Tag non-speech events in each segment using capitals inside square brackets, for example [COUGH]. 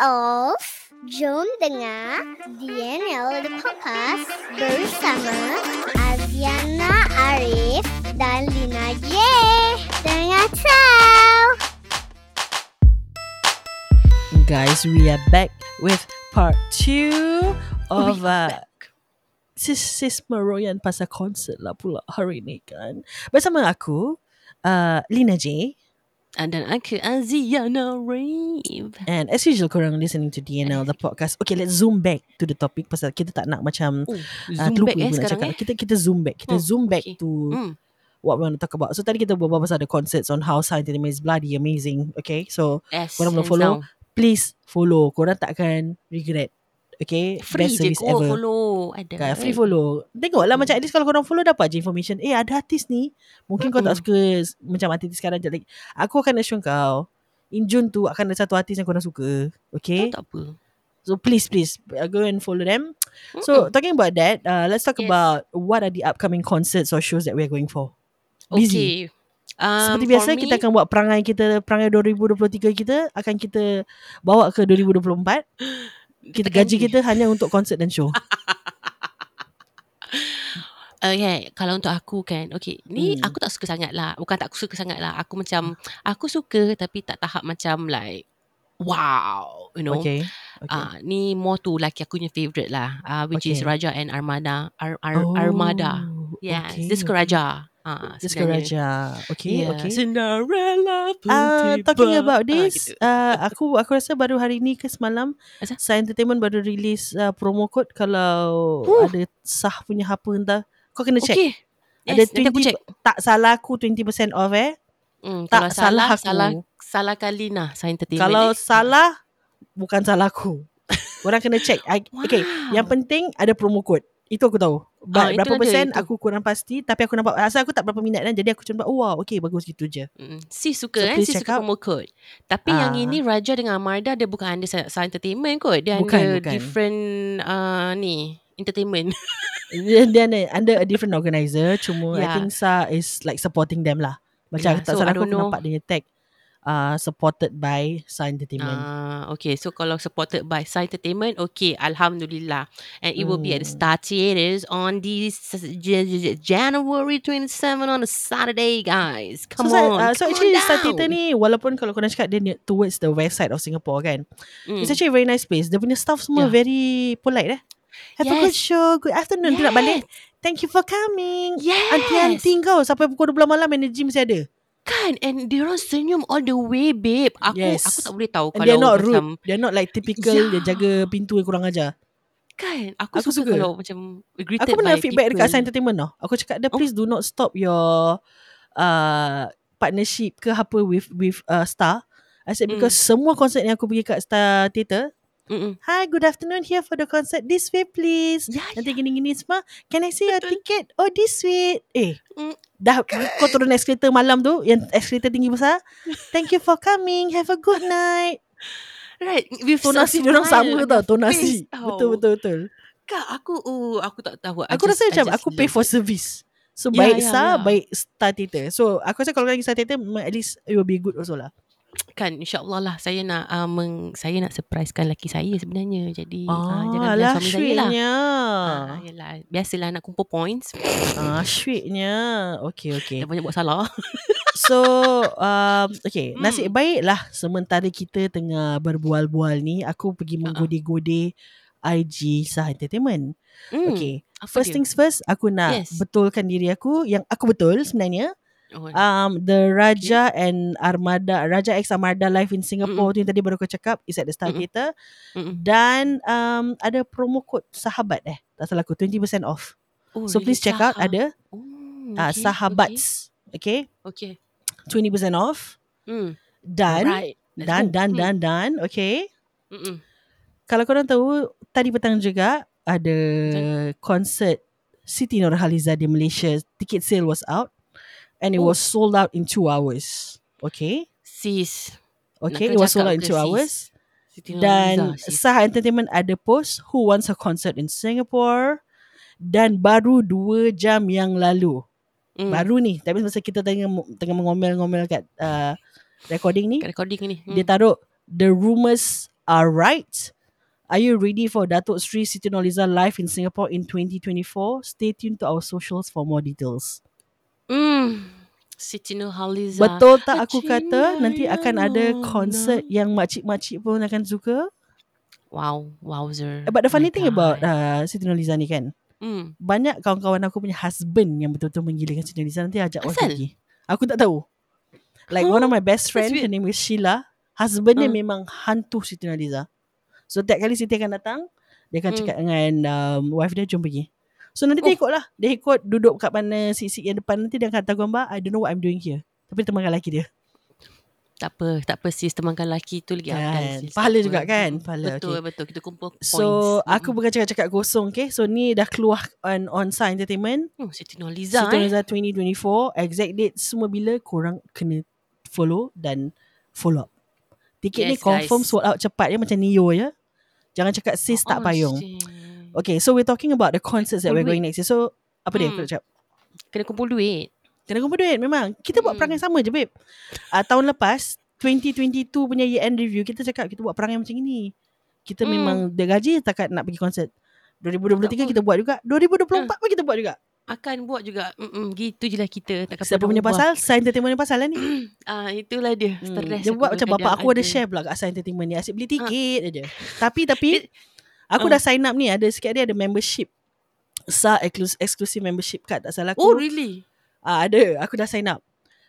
of Jom dengar DNL The Podcast bersama Aziana Arif dan Lina J. Dengar tahu. guys, we are back with part two Oh, of uh, sis sis meroyan pasal konsert lah pula hari ni kan. Bersama aku, uh, Lina J. And then aku Aziana Rave. And as usual, korang listening to DNL, the podcast. Okay, let's zoom back to the topic pasal kita tak nak macam Oh, uh, zoom terlupa back eh nak sekarang cakap. eh. Kita kita zoom back. Kita Hmm, zoom back okay. to Hmm. what we want to talk about. So tadi kita berbual pasal the concerts on how Entertainment is bloody amazing. Okay, so Yes, korang belum follow, down. please follow. Korang takkan regret. Okay, Free best je service ever. follow. Ada. Kan, free follow. Tengoklah macam at least kalau korang follow dapat je information. Eh ada artis ni. Mungkin kau tak suka macam artis sekarang. Like, aku akan assure kau. In June tu akan ada satu artis yang korang suka. Okay. Oh, tak apa. So please please uh, go and follow them. So talking about that, uh, let's talk Yes. about what are the upcoming concerts or shows that we are going for. Busy. Okay. Um, Seperti biasa me, kita akan buat perangai kita perangai 2023 kita akan kita bawa ke 2024. [GASPS] Kita gaji kita hanya untuk konsert dan show. [LAUGHS] Okay, kalau untuk aku kan, okay, ni Hmm. aku tak suka sangat lah. Bukan tak suka sangat lah. Aku macam, aku suka tapi tak tahap macam like, wow, you know. Okay. okay. Ah, ni more tu laki aku punya favourite lah. Uh, which is Okay. Raja and Armada. Ar, ar, Armada. Yes, okay. Disco Raja. Ah, sebenarnya. Raja. Okay, Yeah. okay. Cinderella pun Uh, tiba. talking about Ah, this, gitu. uh, aku aku rasa baru hari ni ke semalam, Asal? Sai Entertainment baru release uh, promo code kalau Huh. ada sah punya apa entah. Kau kena check. Okay. Ada Yes, aku 20 check. Tak salah aku 20% off eh. Hmm, tak kalau salah, salah aku. salah, salah kali nah, saya entertainment. Kalau eh. salah bukan salah aku. [LAUGHS] Orang kena check. I, Okay, Wow. yang penting ada promo code. Itu aku tahu. But Ah, itu berapa persen aku kurang pasti tapi aku nampak asal aku tak berapa minat kan jadi aku cuma oh wow okay bagus gitu je. Mm, si suka So, eh, si suka promo code. Tapi yang Ah. ini Raja dengan Amarda dia bukan under Sa Entertainment kot. Dia Bukan, under bukan. different uh, ni entertainment. [LAUGHS] Dia, dia under a different organizer cuma I Yeah. think Sa is like supporting them lah. Macam Yeah, tak so salah aku know. nampak dia tag uh, supported by Sa Entertainment. Ah, okay, so kalau supported by Sa Entertainment, okay, Alhamdulillah. And it will be at the Hmm. Star Theatres on the January 27 on a Saturday, guys. Come so, on, uh, so come actually on Star. Theatre ni walaupun kalau korang cakap dia towards the west side of Singapore kan. Mm. It's actually a very nice place. Dia punya staff semua Yeah. very polite eh. Have a good Yes. show. Good afternoon. Dia nak balik. Yes. Thank you for coming. Yes. Aunty-aunty kau sampai pukul 12 malam energy mesti ada. Kan And dia orang senyum all the way babe Aku Yes. aku tak boleh tahu And Kalau they're not macam rude. They're not like typical Yeah. dia jaga pintu yang kurang ajar. Kan Aku, Aku suka, suka. kalau macam Greeted Aku pernah by feedback people. dekat Sign Entertainment tau. Aku cakap dia Oh. please do not stop your uh, partnership ke apa with with uh, Star. I said Mm. because semua konsert yang aku pergi kat Star Theatre, Mm-mm. Hi, good afternoon here for the concert. This way please. Ya, Nanti gini-gini semua. Can I see your ticket? Oh, this way. Eh, Mm. dah kau turun escalator malam tu, yang escalator tinggi besar. Thank you for coming. Have a good night. Right With Tonasi dia orang sama tau, tonasi. tau. Betul betul betul. Kak aku uh, Aku tak tahu I Aku just- rasa macam aku pay for it. service. So Ya, baik ya, Star, ya. baik Star Theatre. So aku rasa kalau lagi Star Theatre memang at least it will be good also lah. Kan InsyaAllah lah Saya nak uh, meng, Saya nak surprisekan laki saya sebenarnya Jadi uh, Ah, Jangan bilang lah suami saya lah sweetnya. Ah, yelah, biasalah nak kumpul points Ah, sweetnya. Okay, okay. Dah banyak buat salah [LAUGHS] So um, Okay Hmm. Nasib baik lah Sementara kita tengah Berbual-bual ni Aku pergi menggode-gode IG Sah Entertainment Hmm, Okay apa First dia? things first Aku nak Yes. betulkan diri aku Yang aku betul sebenarnya oh, um, The Raja and Armada Raja X Armada Live in Singapore tu Yang tadi baru aku cakap Is at the Star Mm-mm. Mm-mm. Dan um, Ada promo code Sahabat eh Tak salah aku 20% off oh, So please check out Ada oh, uh, okay, Sahabats Okay Okay, okay. 20% off Hmm. Dan Dan go. dan Hmm. dan dan Okay Mm-mm. Kalau korang tahu Tadi petang juga Ada Konsert Siti Nurhaliza di Malaysia Ticket sale was out And it Oh. was sold out in 2 hours Okay Sis. Okay Nak It was sold out in cakap 2 ke, sis? hours Siti Dan sis. Saha Entertainment ada post Who wants a concert in Singapore Dan baru 2 jam yang lalu Hmm. Baru ni Tapi masa kita tengah Tengah mengomel-ngomel kat uh, Recording ni Kat recording ni. Hmm. Dia taruh The rumors Alright. Are you ready for Datuk Sri Siti Nurhaliza live in Singapore in 2024? Stay tuned to our socials for more details. Hmm. Siti Nurhaliza. Betul tak aku Cinta kata nanti akan ada konsert yang makcik-makcik pun akan suka? Wow, wowzer. But the funny My thing about God. uh, Siti Nurhaliza ni kan, Hmm. banyak kawan-kawan aku punya husband yang betul-betul menggilirkan Siti Nurhaliza nanti ajak orang pergi. Aku tak tahu. Like Huh? one of my best friend, her name is Sheila. Husband dia Uh. memang hantu Siti Nurhaliza. So tiap kali Siti akan datang, dia akan Hmm. cakap dengan um, wife dia, jom pergi. So nanti dia Oh. ikut lah. Dia ikut duduk kat mana seat-seat yang depan. Nanti dia akan hantar gambar, I don't know what I'm doing here. Tapi teman lelaki dia. Tak apa, tak apa sis temankan lelaki tu lagi Kan. sis. Pahala Tak juga kan? Pahala, betul, okay. betul. Kita kumpul points. So aku bukan cakap-cakap kosong okay. So ni dah keluar on, on Star Entertainment. Hmm, Siti Nurhaliza Siti eh. Nurhaliza 2024 Exact date semua bila Korang kena follow Dan follow up Tiket ni Yes, confirm guys. sold out cepat ya Macam Neo ya Jangan cakap sis tak Oh, payung shit. Okay so we're talking about The concerts that we're going next year So Apa dia Hmm. aku nak cakap Kena kumpul duit. Kena kumpul duit memang Kita buat Hmm. perangai sama je babe uh, Tahun lepas 2022 punya year end review Kita cakap kita buat perangai macam ni Kita Hmm. memang Dia gaji takat nak pergi konsert 2023 Tak kita buat juga 2024 pun kita buat juga Akan buat juga. Mm-mm, gitu je lah kita. Takkan Siapa punya ubah. pasal Star Entertainment punya pasal lah ni [CLEARS THROAT] Ah, itulah dia. Hmm, Stress dia aku buat macam bapak aku ada ada. share pula kat Asal Entertainment ni. Asyik beli tiket aja. Tapi [LAUGHS] tapi Dia- aku Ah. dah sign up ni ada sikit dia ada membership. Sa exclusive, exclusive membership card tak salah Oh, aku. really? Ah ada, aku dah sign up.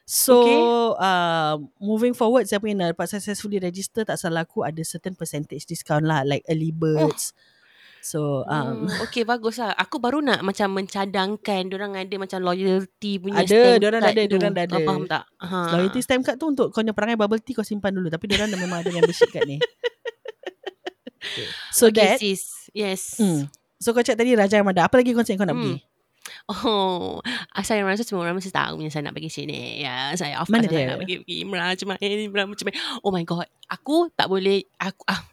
So Okay. uh, moving forward siapa yang dah dapat successfully register tak salah aku ada certain percentage discount lah like early birds. So um, Hmm, okay, bagus lah. Aku baru nak macam mencadangkan orang ada macam loyalty Ada, punya stamp diorang card ada, tu. diorang dah ada. Faham tak? Ha. loyalty stamp card tu untuk kau punya perangai bubble tea kau simpan dulu tapi dia orang memang ada membership card ni. [LAUGHS] Okay. So okay, that sis. Yes. Hmm. So kau cakap tadi Raja Armada. Apa lagi yang kau nak Hmm. pergi? Oh, [LAUGHS] saya rasa semua orang mesti tahu yang saya nak pergi sini. Ya, saya of Mana course saya nak pergi pergi Imran macam mana, Imran macam mana. Oh my god, aku tak boleh aku ah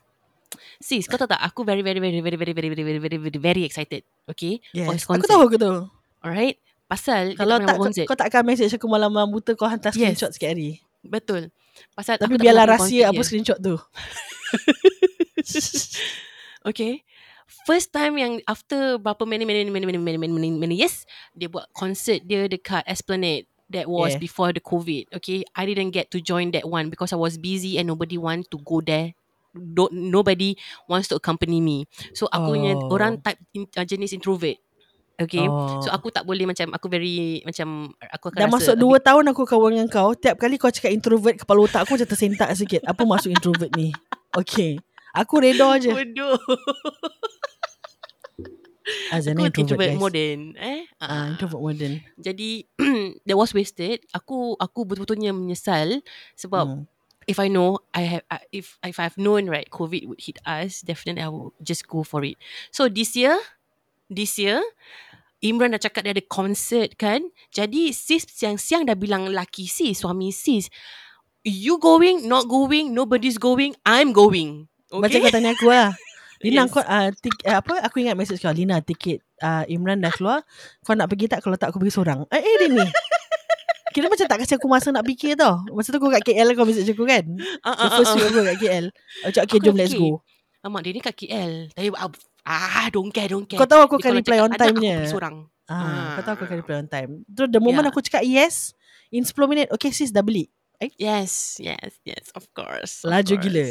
Sis, kau tahu tak aku very very very very very very very very very very, very excited. Okay? Yes. Aku tahu, aku tahu. Alright? Pasal Kalau tak, kau tak akan message aku malam-malam buta kau hantar Yes. screenshot sikit hari. Betul. Pasal Tapi biarlah rahsia apa screenshot tu. [LAUGHS] [LAUGHS] Okay. First time yang after berapa many many many many many many many, many years dia buat concert dia dekat Esplanade. That was Yeah. before the COVID. Okay, I didn't get to join that one because I was busy and nobody want to go there. Don't, nobody wants to accompany me. So aku punya Oh. orang type in, uh, jenis introvert. Okay. Oh. So aku tak boleh macam aku very macam aku akan Dah rasa masuk a dua tahun aku kawan dengan kau. Tiap kali kau cakap introvert, kepala otak aku macam tersentak sikit. Apa maksud introvert ni? [LAUGHS] Okay. Aku bit [LAUGHS] je. bodoh. [LAUGHS] Azana Aku introvert, introvert guys. modern. Eh? Ah, introvert modern. Jadi [CLEARS THROAT] that was wasted. Aku aku betul-betulnya menyesal sebab Hmm. if I know I have if if I've known right COVID would hit us, definitely I will just go for it. So this year, this year Imran dah cakap dia ada concert kan. Jadi sis siang-siang dah bilang laki sis, suami sis, you going, not going, nobody's going, I'm going. Macam Okay? kau tanya aku lah. [LAUGHS] Lina Yes. kau uh, tik, uh, apa aku ingat message kau Lina tiket uh, Imran dah keluar kau nak pergi tak kalau tak aku pergi seorang eh, eh dia ni [LAUGHS] Kira macam tak kasi aku masa nak fikir tau Masa tu aku kat KL kau message aku kan Ah, The ah, first ah, week ah. aku kat KL Aku cakap okay Aku jom let's okay. go Amak dia ni kat KL. Tapi ah, ah don't care, don't care. Kau tahu aku akan reply on time aku nya pergi seorang. ah, Ah. Kau tahu aku akan reply on time Terus the moment Yeah. aku cakap yes In 10 minit Okay sis dah beli Yes, yes, yes, of course. of Laju course. gila.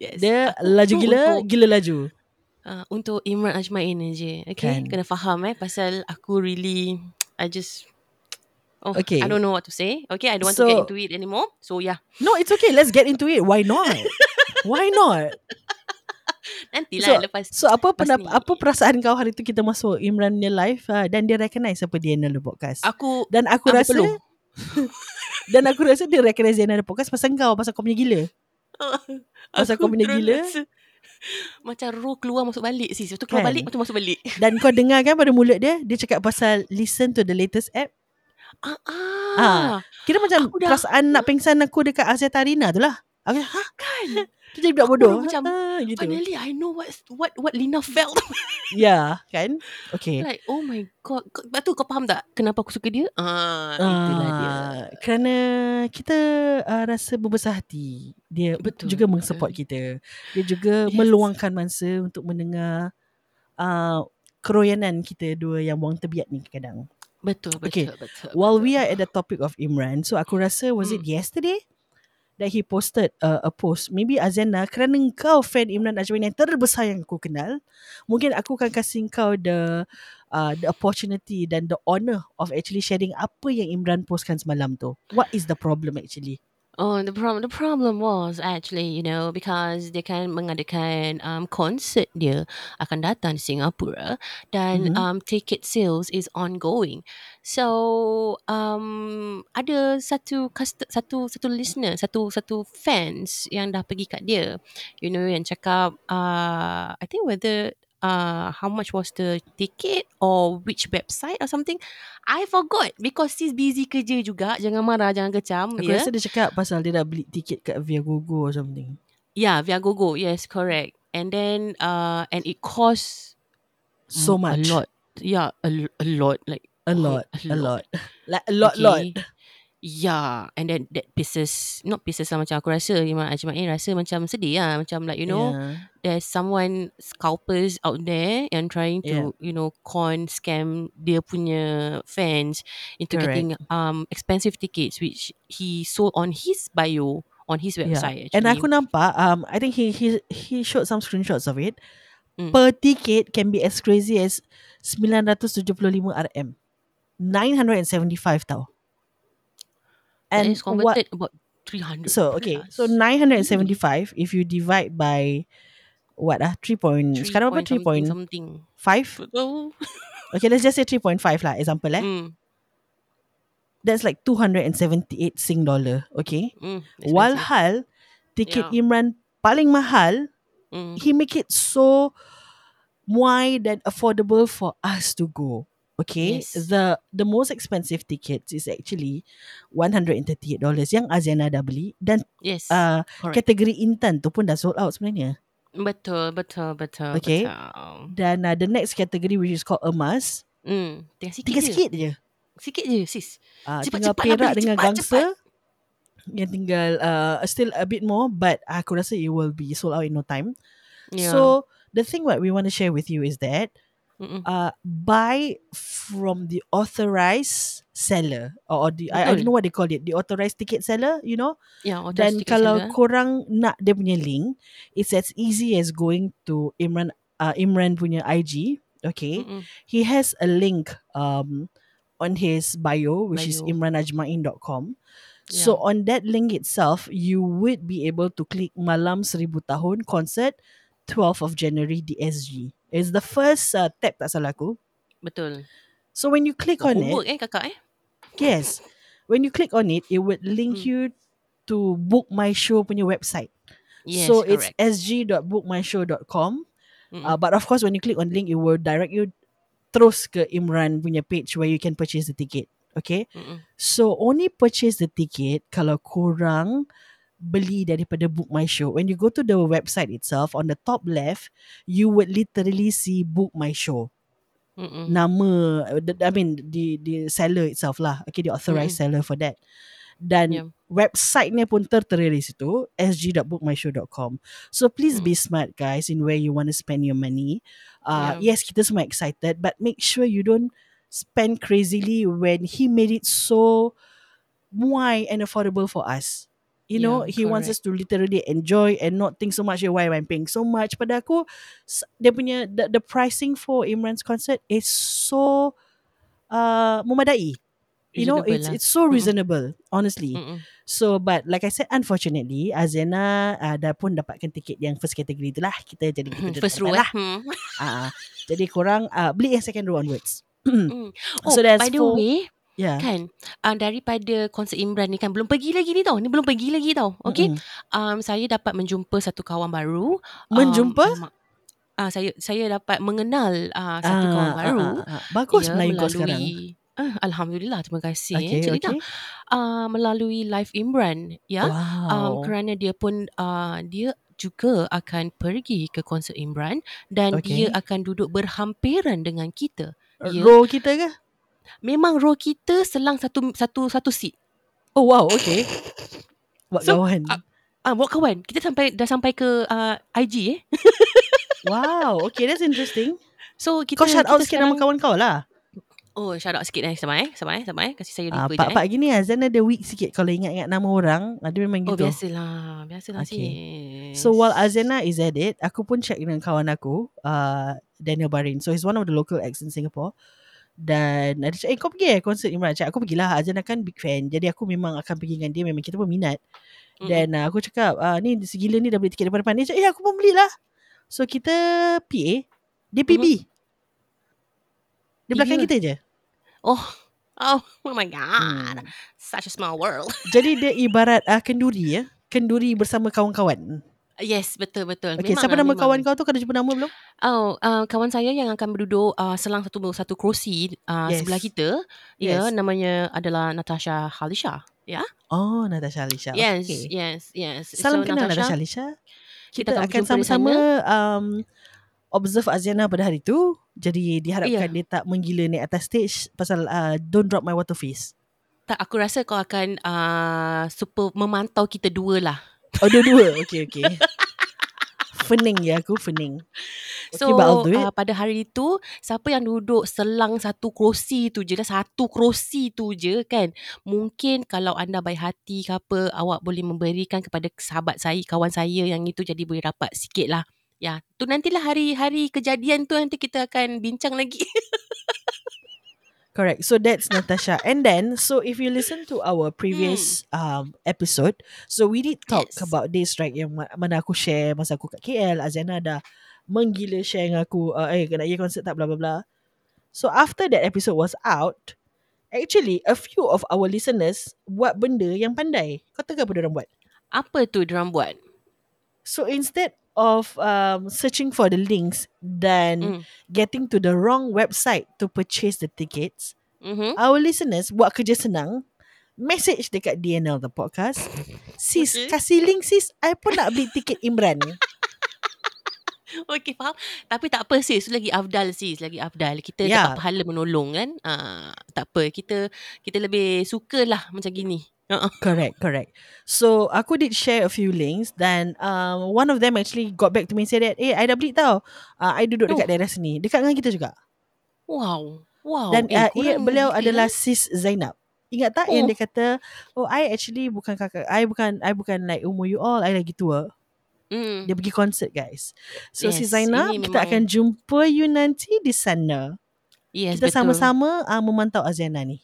Yes. Dia Aku laju gila Untuk, Gila laju uh, untuk Imran Ajmain je. Okay, Kan. kena faham eh. Pasal aku really, I just, oh, Okay. I don't know what to say. Okay, I don't want So- to get into it anymore. So yeah, No it's okay Let's get into it Why not Why not [LAUGHS] nantilah lepas. So apa lepas pendap- ni. apa perasaan kau hari tu kita masuk Imran punya live uh, dan dia recognize apa dia dalam podcast. Aku, dan aku aku rasa [LAUGHS] dan aku rasa dia recognize dia dalam podcast pasal kau pasal kau punya gila. [LAUGHS] Pasal kau punya terus gila. rasa Macam roh keluar masuk balik sis. Lepas tu keluar Kan? balik, lepas tu masuk balik. Dan kau dengar kan pada mulut dia dia cakap pasal listen to the latest app. Ah, Ah. ah. Kira macam Aku dah- perasaan nak pingsan aku dekat Asia Tarina tu lah. Aku ha kan? Tu jadi budak bodoh. macam, ah, gitu. Finally I know what what what Lina felt. [LAUGHS] Ya, kan? Okay. like oh my god. Lepas tu kau faham tak kenapa aku suka dia? Ah, itulah dia. Kerana kita uh, rasa berbesar hati. Dia Betul, juga betul. mensupport kita. Dia juga Yes. meluangkan masa untuk mendengar uh, keroyanan kita dua yang buang tebiat ni kadang. Betul Okay. betul betul. While betul. we are at the topic of Imran, so aku rasa was it Hmm. yesterday that he posted uh, a post. Maybe Azana kerana kau fan Imran Ajwan yang terbesar yang aku kenal, mungkin aku akan kasih kau the uh, the opportunity dan the honor of actually sharing apa yang Imran postkan semalam tu. What is the problem actually? Oh, the problem the problem was actually, you know, because dia kan mengadakan um, konsert dia akan datang di Singapura dan Mhm. um, ticket sales is ongoing. So, um, ada satu cust- satu satu listener, satu satu fans yang dah pergi kat dia, you know, yang cakap, uh, I think whether uh, how much was the ticket or which website or something. I forgot because she's busy kerja juga. Jangan marah, jangan kecam. Aku ya. rasa dia cakap pasal dia dah beli tiket kat Viagogo or something. Yeah, Viagogo. Yes, correct. And then uh and it costs So much. a lot. Yeah, a, a lot like A okay, lot. A lot. Like a lot, lot. Yeah, and then that pisses not pisses lah macam aku rasa Imam Ajmain rasa macam sedih lah macam like you know Yeah. there's someone scalpers out there and trying to you know con scam dia punya fans into Correct. getting um expensive tickets which he sold on his bio on his website Yeah. And actually. aku nampak, um, I think he he he showed some screenshots of it. Mm. Per ticket can be as crazy as 975 RM. 975 tau. That And is what about 300 so okay, so 975 if you divide by what ah 3 point Three sekarang apa point 3.5 something, something. Betul. [LAUGHS] okay let's just say 3.5 lah example eh. Mm, that's like 278 sing dollar okay? Mm, walhal tiket Yeah. Imran paling mahal mm, he make it so muai dan affordable for us to go. Okay, Yes. the the most expensive tickets is actually $138 yang Aziana dah beli dan yes. uh, correct. kategori intern tu pun dah sold out sebenarnya. betul, betul, betul. Okay. Betul. Dan uh, the next category which is called emas, Mm, tinggal sikit tinggal je. sikit je. Sikit je, sis. Uh, Cepat, tinggal cepat perak beli, dengan cepat, gangster yang tinggal uh, still a bit more but aku rasa it will be sold out in no time. Yeah. So the thing what we want to share with you is that Mm-mm. uh, buy from the authorized seller or, or the I, I Betul. don't know what they call it the authorized ticket seller you know yeah, dan ticket kalau seller. korang nak dia punya link it's as easy as going to Imran uh, Imran punya IG okay Mm-mm. he has a link um on his bio which is Bio. imranajmain.com so on that link itself you would be able to click Malam Seribu Tahun concert 12th of January di SG it's the first uh, tab tak salah aku Betul. so when you click on it Homework eh kakak eh. Yes. When you click on it, it would link Hmm. you to Book My Show punya website. Yes, so correct. it's sg.bookmyshow.com. Mm-mm. Uh, but of course, when you click on link, it will direct you terus ke Imran punya page where you can purchase the ticket. Okay. Mm-mm. So only purchase the ticket kalau korang beli daripada Book My Show. When you go to the website itself, on the top left, you would literally see Book My Show Mm-mm. nama the, I mean the the seller itself lah okay the authorized seller for that dan Yeah. website-nya pun tertera di situ sg.bookmyshow.com so please Mm. be smart guys in where you want to spend your money uh, yes kita semua excited but make sure you don't spend crazily when he made it so muai and affordable for us you know Yeah, he wants us to literally enjoy and not think so much "Eh, why am I paying so much pada aku dia punya the, the pricing for Imran's concert is so uh memadai you know it's lah. it's so Mm-mm. reasonable honestly Mm-mm. so but like I said unfortunately Azena uh, dah pun dapatkan tiket yang first category tu lah kita jadi kita First row lah eh. Hmm. uh, jadi korang uh, beli yang second row onwards Mm. [CLEARS THROAT] Oh, So by the four- way, yeah kan uh, daripada konsert Imran ni kan belum pergi lagi ni tau. Ni belum pergi lagi tau. Okay. Mm-mm. Um saya dapat menjumpa satu kawan baru. Menjumpa? Um, uh, saya saya dapat mengenal uh, satu Ah, kawan ah, baru. ah, ah. bagus Ya, Melayu kau sekarang Ah, Alhamdulillah, terima kasih. okay, Jadi okay. dah uh, melalui live Imran, ya. wow Um, kerana dia pun uh, dia juga akan pergi ke konsert Imran dan Okay. dia akan duduk berhampiran dengan kita. Ya. Row kita ke? Memang row kita selang satu satu satu seat. Oh wow, okay. Buat So, kawan. ah, Ah, buat kawan. Kita sampai dah sampai ke uh, IG eh. [LAUGHS] wow, okay, that's interesting. So kita Kau shout out kita sikit nama sekarang- kawan kau lah. Oh, shout out sikit eh. Sabar eh. Sabar eh. Sabar eh. Kasih saya Ah, lupa je eh. Pak-pak gini Azan ada weak sikit kalau ingat-ingat nama orang. Ada memang Oh, gitu. biasalah. Biasalah Okay. sis. So while Azana is at it, aku pun check dengan kawan aku, uh, Daniel Barin. So he's one of the local acts in Singapore. Dan ada cakap, eh kau pergi eh konsert Imran? Cakap, aku pergilah. Azana kan big fan. Jadi aku memang akan pergi dengan dia. Memang kita pun minat. Dan uh, aku cakap, uh, ni segila ni dah beli tiket depan-depan. Dia cakap, eh aku pun belilah. So kita PA, dia PB. Dia belakang kita je. Oh, oh, oh [LAUGHS] my god. Hmm. Such a small world. Jadi dia ibarat uh, kenduri ya. Kenduri bersama kawan-kawan. Yes, betul betul. Okay, Memang siapa lah, nama memang. kawan kau tu? Kau dah jumpa nama belum? Oh, uh, kawan saya yang akan berduduk uh, selang satu satu kerusi uh, Yes. sebelah kita. Ya, Yes. namanya adalah Natasha Halisha. Ya. Oh, Natasha Alisha. Yes, Okay. yes, yes. Salam kenal Natasha Alisha. Kita, Kita akan sama-sama um, observe Aziana pada hari tu. Jadi diharapkan Ya. dia tak menggila naik atas stage pasal uh, Don't Drop My Water Face. Tak, aku rasa kau akan uh, super memantau kita dua lah. Oh, dua-dua. Okay, okay. Fening ya aku, fening. Okay, So uh, pada hari itu siapa yang duduk selang satu kerusi tu je dah satu kerusi tu je kan. Mungkin kalau anda baik hati ke apa awak boleh memberikan kepada sahabat saya, kawan saya yang itu jadi boleh dapat sikit lah. Ya, tu nantilah hari-hari kejadian tu nanti kita akan bincang lagi. [LAUGHS] Correct. So that's Natasha. And then, so if you listen to our previous um episode, so we did talk Yes. about this right yang ma- mana aku share masa aku kat KL, Azana dah menggila share dengan aku, uh, eh kena pergi konsert tak bla bla bla. So after that episode was out, actually a few of our listeners buat benda yang pandai. Kau tahu apa diorang buat? Apa tu diorang buat? So instead of um, searching for the links dan Mm. getting to the wrong website to purchase the tickets, Mhm. our listeners buat kerja senang message dekat DNL the podcast sis Okay. kasih link sis I pun nak beli tiket Imran [LAUGHS] Okey faham. Tapi tak apa sis, lagi afdal sis, lagi afdal. Kita Ya. dapat pahala menolong kan. Ah, tak apa. Kita kita lebih sukalah macam gini. Uh-uh. correct correct so aku did share a few links dan um, one of them actually got back to me and said that eh I dah beli tau uh, I duduk dekat Oh. daerah sini dekat dengan kita juga Wow. Wow. dan eh, uh, ia, beliau adalah sis Zainab ingat tak yang Oh. dia kata oh I actually bukan kakak I bukan I bukan like umur you all I lagi tua Mm. dia pergi konsert guys so si Yes, Zainab ini kita memang- akan jumpa you nanti di sana Yes, kita betul. sama-sama uh, memantau Aziana ni.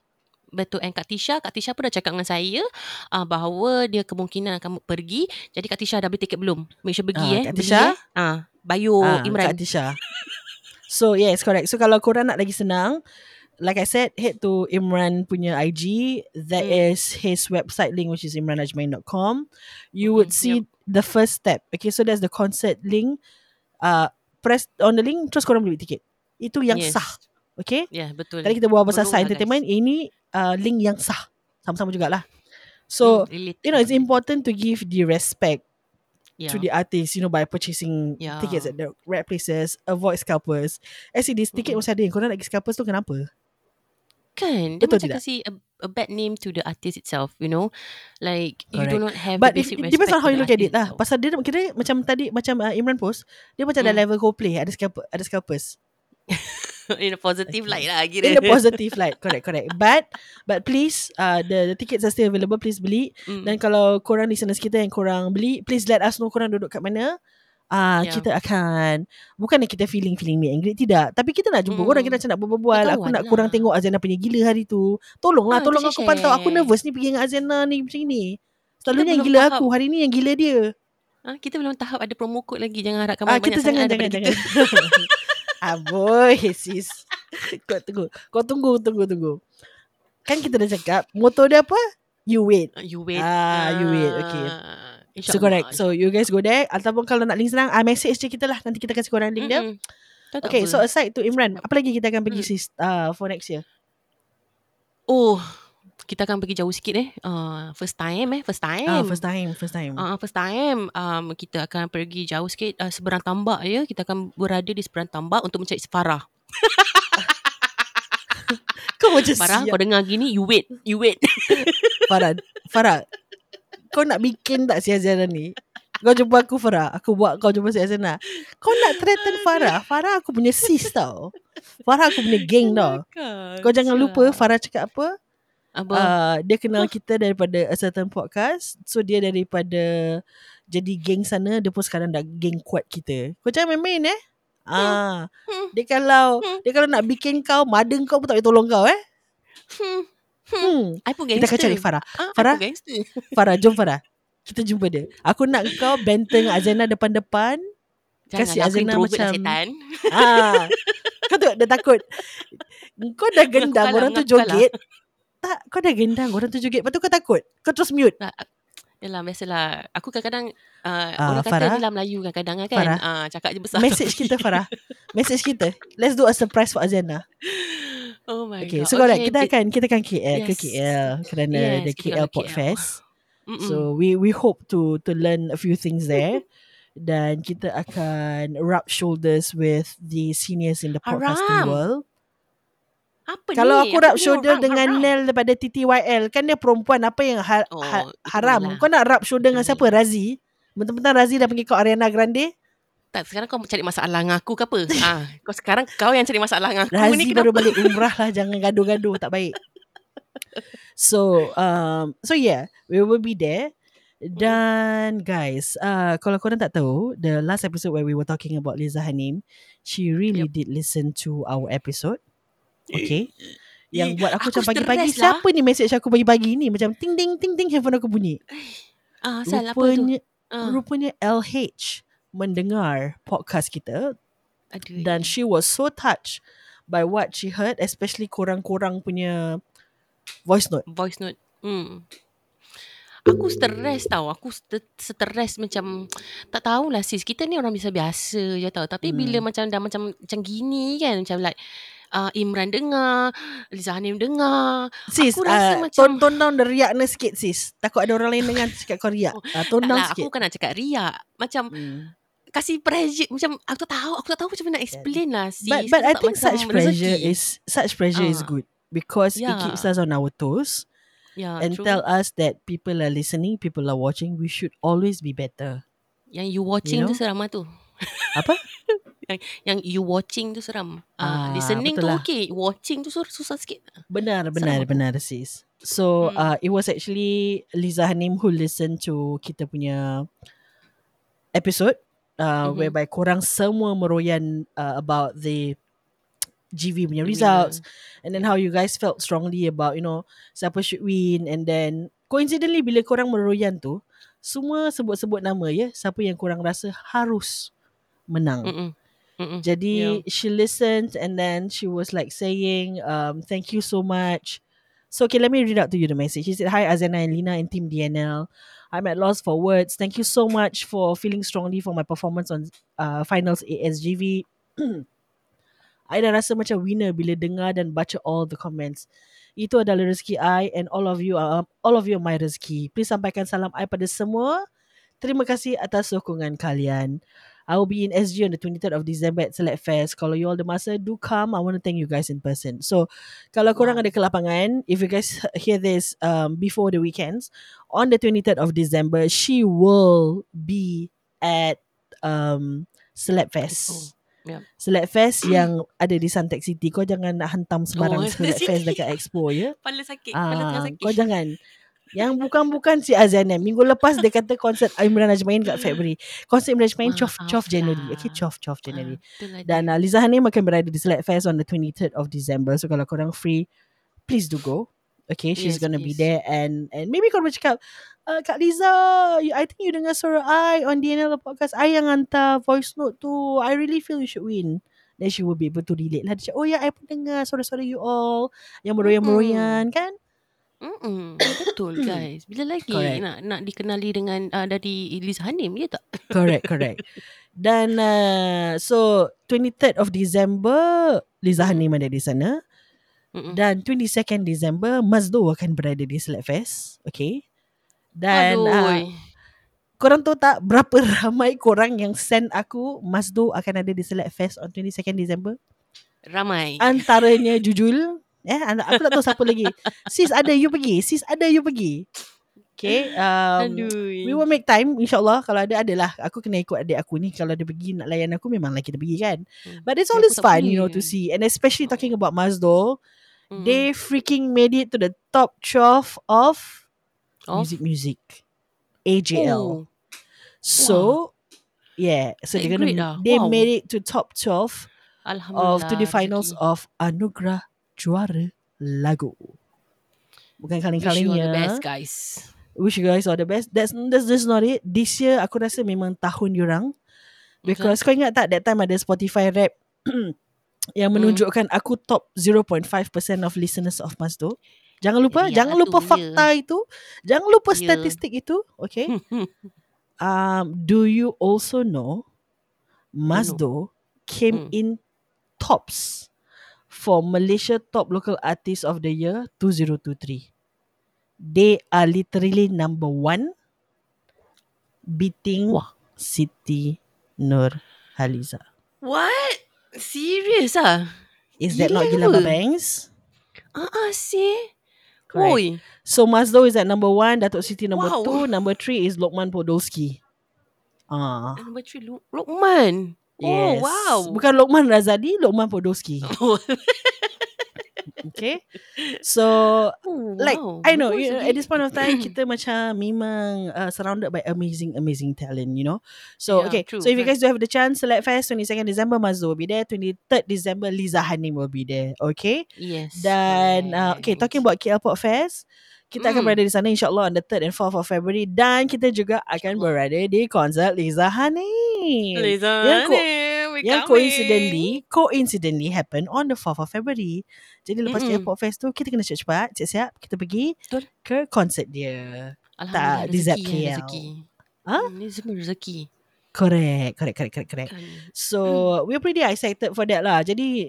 Betul. And Kak Tisha, Kak Tisha pun dah cakap dengan saya uh, bahawa dia kemungkinan akan pergi. Jadi Kak Tisha dah beli tiket belum? Make sure pergi Ah, eh. Kak Beli, Tisha? Eh. Ah, Bayu Ah, Imran. Kak Tisha. So yes, correct. So kalau korang nak lagi senang, like I said, head to Imran punya IG. That Hmm. is his website link, which is imranajmain.com. You would Mhm, see the first step. Okay, so that's the concert link. Uh, press on the link, terus korang beli tiket. Itu yang Yes. sah. Okay? Ya, yeah, betul. Tadi kita buat pasal sah entertainment, ini uh, link yang sah. Sama-sama jugalah. So, Hmm, you know, it's important to give the respect yeah. to the artist, you know, by purchasing Yeah. tickets at the right places, avoid scalpers. Actually, this ticket Mm-mm. masih ada yang korang nak pergi scalpers tu kenapa? Kan, dia Betul macam tidak? kasi a, a bad name to the artist itself, you know. Like you Correct. do not have But the if, basic it depends on how you look at it lah. itself. Pasal dia kira macam tadi, macam uh, Imran post, dia macam ada Mm. level co-play, ada scalper, ada scalpers. [LAUGHS] [LAUGHS] In a positive Okay. light lah kira. In a [LAUGHS] positive light, correct, correct. But, but please, uh, the, the tickets are still available, please beli. Mm. Dan kalau korang listeners kita yang korang beli, please let us know korang duduk kat mana. Ah, uh, Yeah. kita akan bukan kita feeling feeling meet and greet tidak, tapi kita nak jumpa Mm. korang, kita macam nak berbual. Aku nak lah. tengok Azana punya gila hari tu. Tolonglah, Ah, tolong aku pantau. Aku share. nervous ni pergi dengan Azana ni macam ni. Selalunya yang gila tahap. aku, hari ni yang gila dia. Ah, kita belum tahap ada promo code lagi. Jangan harapkan Ah, banyak-banyak kita jangan sangat jangan jangan. Aboy, [LAUGHS] sis. Kau tunggu. Kau tunggu, tunggu, tunggu. Kan kita dah cakap, motor dia apa? You wait. kita. You wait. Ah, you wait, okay. InsyaAllah. So correct. So you guys go there ataupun kalau nak link senang, ah message je kita lah. Nanti kita kasih korang link dia. Mm-mm. Tak, tak Okay, apa. so aside to Imran, apa lagi kita akan pergi Hmm. sis uh, for next year? Oh, kita akan pergi jauh sikit eh. Uh, first time eh, first time. Ah, first time, first time. Uh, first time um, kita akan pergi jauh sikit uh, seberang tambak ya. Kita akan berada di seberang tambak untuk mencari Farah. [LAUGHS] kau macam Farah, siap. kau dengar gini, you wait, you wait. [LAUGHS] Farah, Farah, kau nak bikin tak si Azana ni? Kau jumpa aku Farah, aku buat kau jumpa si Azana. Kau nak threaten Farah? Farah aku punya sis tau. Farah aku punya geng tau. Kau jangan lupa Farah cakap apa? Apa? Uh, dia kenal kita daripada a certain podcast. So dia daripada jadi geng sana, dia pun sekarang dah geng kuat kita. Kau jangan main-main eh. Ah, Hmm. dia kalau Hmm. dia kalau nak bikin kau mada kau pun tak boleh tolong kau eh. Hmm. Hmm. I pun Kita gangster. akan cari Farah. Ah, Farah? [LAUGHS] Farah, jom Farah. Kita jumpa dia. Aku nak kau benteng Azana depan-depan. Kasih aku Azana introvert lah macam- setan. Ah. kau tu dah takut. Kau dah kalah, orang tu aku kalah. Tak, kau dah gendang orang tu joget. Lepas tu kau takut. Kau terus mute. Tak, Yalah, biasalah. Aku kadang-kadang uh, Ah, orang kata Farah? ni lah Melayu kadang-kadang kan. Farah? Ah, cakap je besar. Message [LAUGHS] kita Farah. Message kita. Let's do a surprise for Azana. Oh my Okay, god. so okay, kita akan kita akan KL ke Yes. KL kerana Yes, the KL ke Podfest. Mm-mm. So we we hope to to learn a few things there. [LAUGHS] Dan kita akan rub shoulders with the seniors in the podcasting Haram. world. Apa Kalau ni? aku rub ni shoulder orang dengan haram? Nel daripada TTYL kan dia perempuan apa yang ha- Oh, ha- haram. lah. Kau nak rub shoulder dengan Itu siapa? Razi? Betul-betul Razi dah panggil kau Ariana Grande? Tak, sekarang kau cari masalah dengan aku ke apa? ah, kau sekarang kau yang cari masalah dengan aku Razi ni baru balik umrah lah jangan gaduh-gaduh tak baik. So um so yeah, we will be there. Dan guys, uh, kalau korang tak tahu, the last episode where we were talking about Liza Hanim, she really did listen to our episode. Okay. Yang buat aku, Aku macam pagi-pagi, lah. siapa ni message aku pagi-pagi ni? Macam ting ting ting ting handphone aku bunyi. Ah, salah apa tu? Rupanya, Ah, rupanya LH mendengar podcast kita aduh. dan she was so touched by what she heard especially korang-korang punya voice note. voice note. Hmm. Aku stres tau. Aku st- stres macam tak tahulah sis. Kita ni orang biasa-biasa je tau. Tapi Hmm. bila macam dah macam macam gini kan macam like uh, Imran dengar, Liza Hanim dengar. Sis, Aku rasa uh, macam- tone, tone down the riakness sikit sis. Takut ada orang lain dengar cakap kau riak. Oh, Uh, tone Tak down lah, sikit. aku bukan nak cakap riak. Macam Hmm. kasih pressure macam aku tak tahu, aku tak tahu macam mana nak explain lah sis. But but I think such pressure rezeki. is such pressure is Ah. good because it Yeah. keeps us on our toes yeah, and true. tell us that people are listening, people are watching. We should always be better. Yang you watching You tu seram lah tu. Apa? [LAUGHS] yang, yang you watching tu seram. Ah, Ah, listening tu betul lah. okay. Watching tu susah, susah sikit. Benar, benar, Sama. benar sis. So Hmm. uh, it was actually Liza Hanim who listened to kita punya episode uh, Mhm. whereby korang semua meroyan uh, about the GV punya results and then how you guys felt strongly about you know siapa should win and then coincidentally bila korang meroyan tu semua sebut-sebut nama ya siapa yang korang rasa harus menang. Mm-mm. Mm-mm. Jadi she listened and then she was like saying, um, thank you so much. So okay, let me read out to you the message. She said, Hi Azana and Lina and Team DNL. I'm at loss for words. Thank you so much for feeling strongly for my performance on uh, finals ASGV. [CLEARS THROAT] I dah rasa macam winner bila dengar dan baca all the comments. Itu adalah rezeki I and all of you are all of you are my rezeki. Please sampaikan salam I pada semua. Terima kasih atas sokongan kalian. I will be in SG on the 23rd of December at Select Fest. Kalau you all ada masa, do come. I want to thank you guys in person. So, kalau korang Wow. ada kelapangan, if you guys hear this um, before the weekends, on the 23rd of December, she will be at um, Select Fest. Yep. Select Fest yang ada di Suntec City. Kau jangan nak hantam sembarang Oh, Select [LAUGHS] Fest dekat Expo ya. Kepala sakit. Kepala tengah Ah, sakit. kau jangan. Yang bukan-bukan si Azana. Minggu lepas dia kata konsert Imran Ajmain kat February. Konsert Imran Ajmain 12, 12 January. Maaf Okay, 12, 12 January. Ah, itulah Dan dia. uh, Liza Hanim akan berada di Select Fest on the 23rd of December. So kalau korang free, please do go. Okay, she's Yes, gonna be please. there and and maybe korang cakap, uh, Kak Liza, you, I think you dengar suara I on DNL podcast. I yang hantar voice note tu. I really feel you should win. Then she will be able to relate lah. Dia cakap, oh ya, yeah, I pun dengar suara-suara you all. Yang meroyan-meroyan kan? Mm-mm, betul [COUGHS] guys. Bila lagi Correct. nak nak dikenali dengan uh, dari Liz Hanim ya tak? [LAUGHS] Correct, correct. Dan uh, so 23rd of December Liza Hmm. Hanim ada di sana. Mm-mm. Dan 22nd December Mazdo akan berada di Select Fest. Okay. Dan Aduh. uh, korang tahu tak berapa [LAUGHS] ramai korang yang send aku Mazdo akan ada di Select Fest on 22nd December? Ramai. Antaranya Jujul. Eh, aku tak tahu siapa lagi. Sis ada you pergi. Sis ada you pergi. Okay. Um, Aduh. We will make time InsyaAllah Kalau ada adalah Aku kena ikut adik aku ni Kalau dia pergi Nak layan aku Memanglah kita pergi kan Hmm. But it's Aku always fun. You know to see And especially talking about Mazdo Mm-mm. They freaking made it To the top 12 Of Of? Music Music AJL Oh. So Yeah So they're gonna lah. They Wow. made it to top 12 Alhamdulillah. Of to the finals rezeki. Of Anugerah Juara Lagu Bukan Wish you all the best, guys. Wish you guys all the best. That's that's just not it. This year aku rasa memang tahun diorang. Because kau ingat tak that time ada Spotify rap [CLEARS THROAT] yang Hmm. menunjukkan aku top 0.5% of listeners of Mazdo. Jangan lupa, Jadi, jangan lupa tu, fakta itu. Jangan lupa Ya. statistik itu, okay? [LAUGHS] um do you also know Mazdo came Hmm. in tops for Malaysia Top Local Artist of the Year 2023. They are literally number one beating Wah. Siti Nur Haliza. What? Serious ah? Is that not Gila? Bangs? Ah, ah, see? Oi. So Mazdo is at number one, Datuk Siti number Wow. two, number three is Lokman Podolski. Ah, Number three, Lu- Lukman. Yes. Oh, wow. Bukan Lokman Razadi, Lokman Podolski. Oh, [LAUGHS] [LAUGHS] Okay. So oh, like wow. I know you know, at this point of time [COUGHS] kita macam memang uh, surrounded by amazing amazing talent you know so Yeah, okay true, so if you right. guys do have the chance Select Fest 22nd December Mazdo will be there 23rd December Liza Hanim will be there okay Yes. dan uh, okay talking about KL Pop Fest kita akan Mm. berada di sana insyaAllah on the 3rd and 4th of February dan kita juga akan berada di konsert Liza Hanim Liza, Yang ko- Hanim, we yang coming. coincidentally coincidentally happen on the 4th of February. Jadi lepas Mm-mm. KL Pop Fest tu kita kena cepat-cepat, siap-siap kita pergi Betul. ke konsert dia. Alhamdulillah, tak, di Zap rezeki, KL. ya, rezeki. Ha? Hmm, Ni semua rezeki. Correct, correct, correct, correct, correct. So we're pretty excited for that lah. Jadi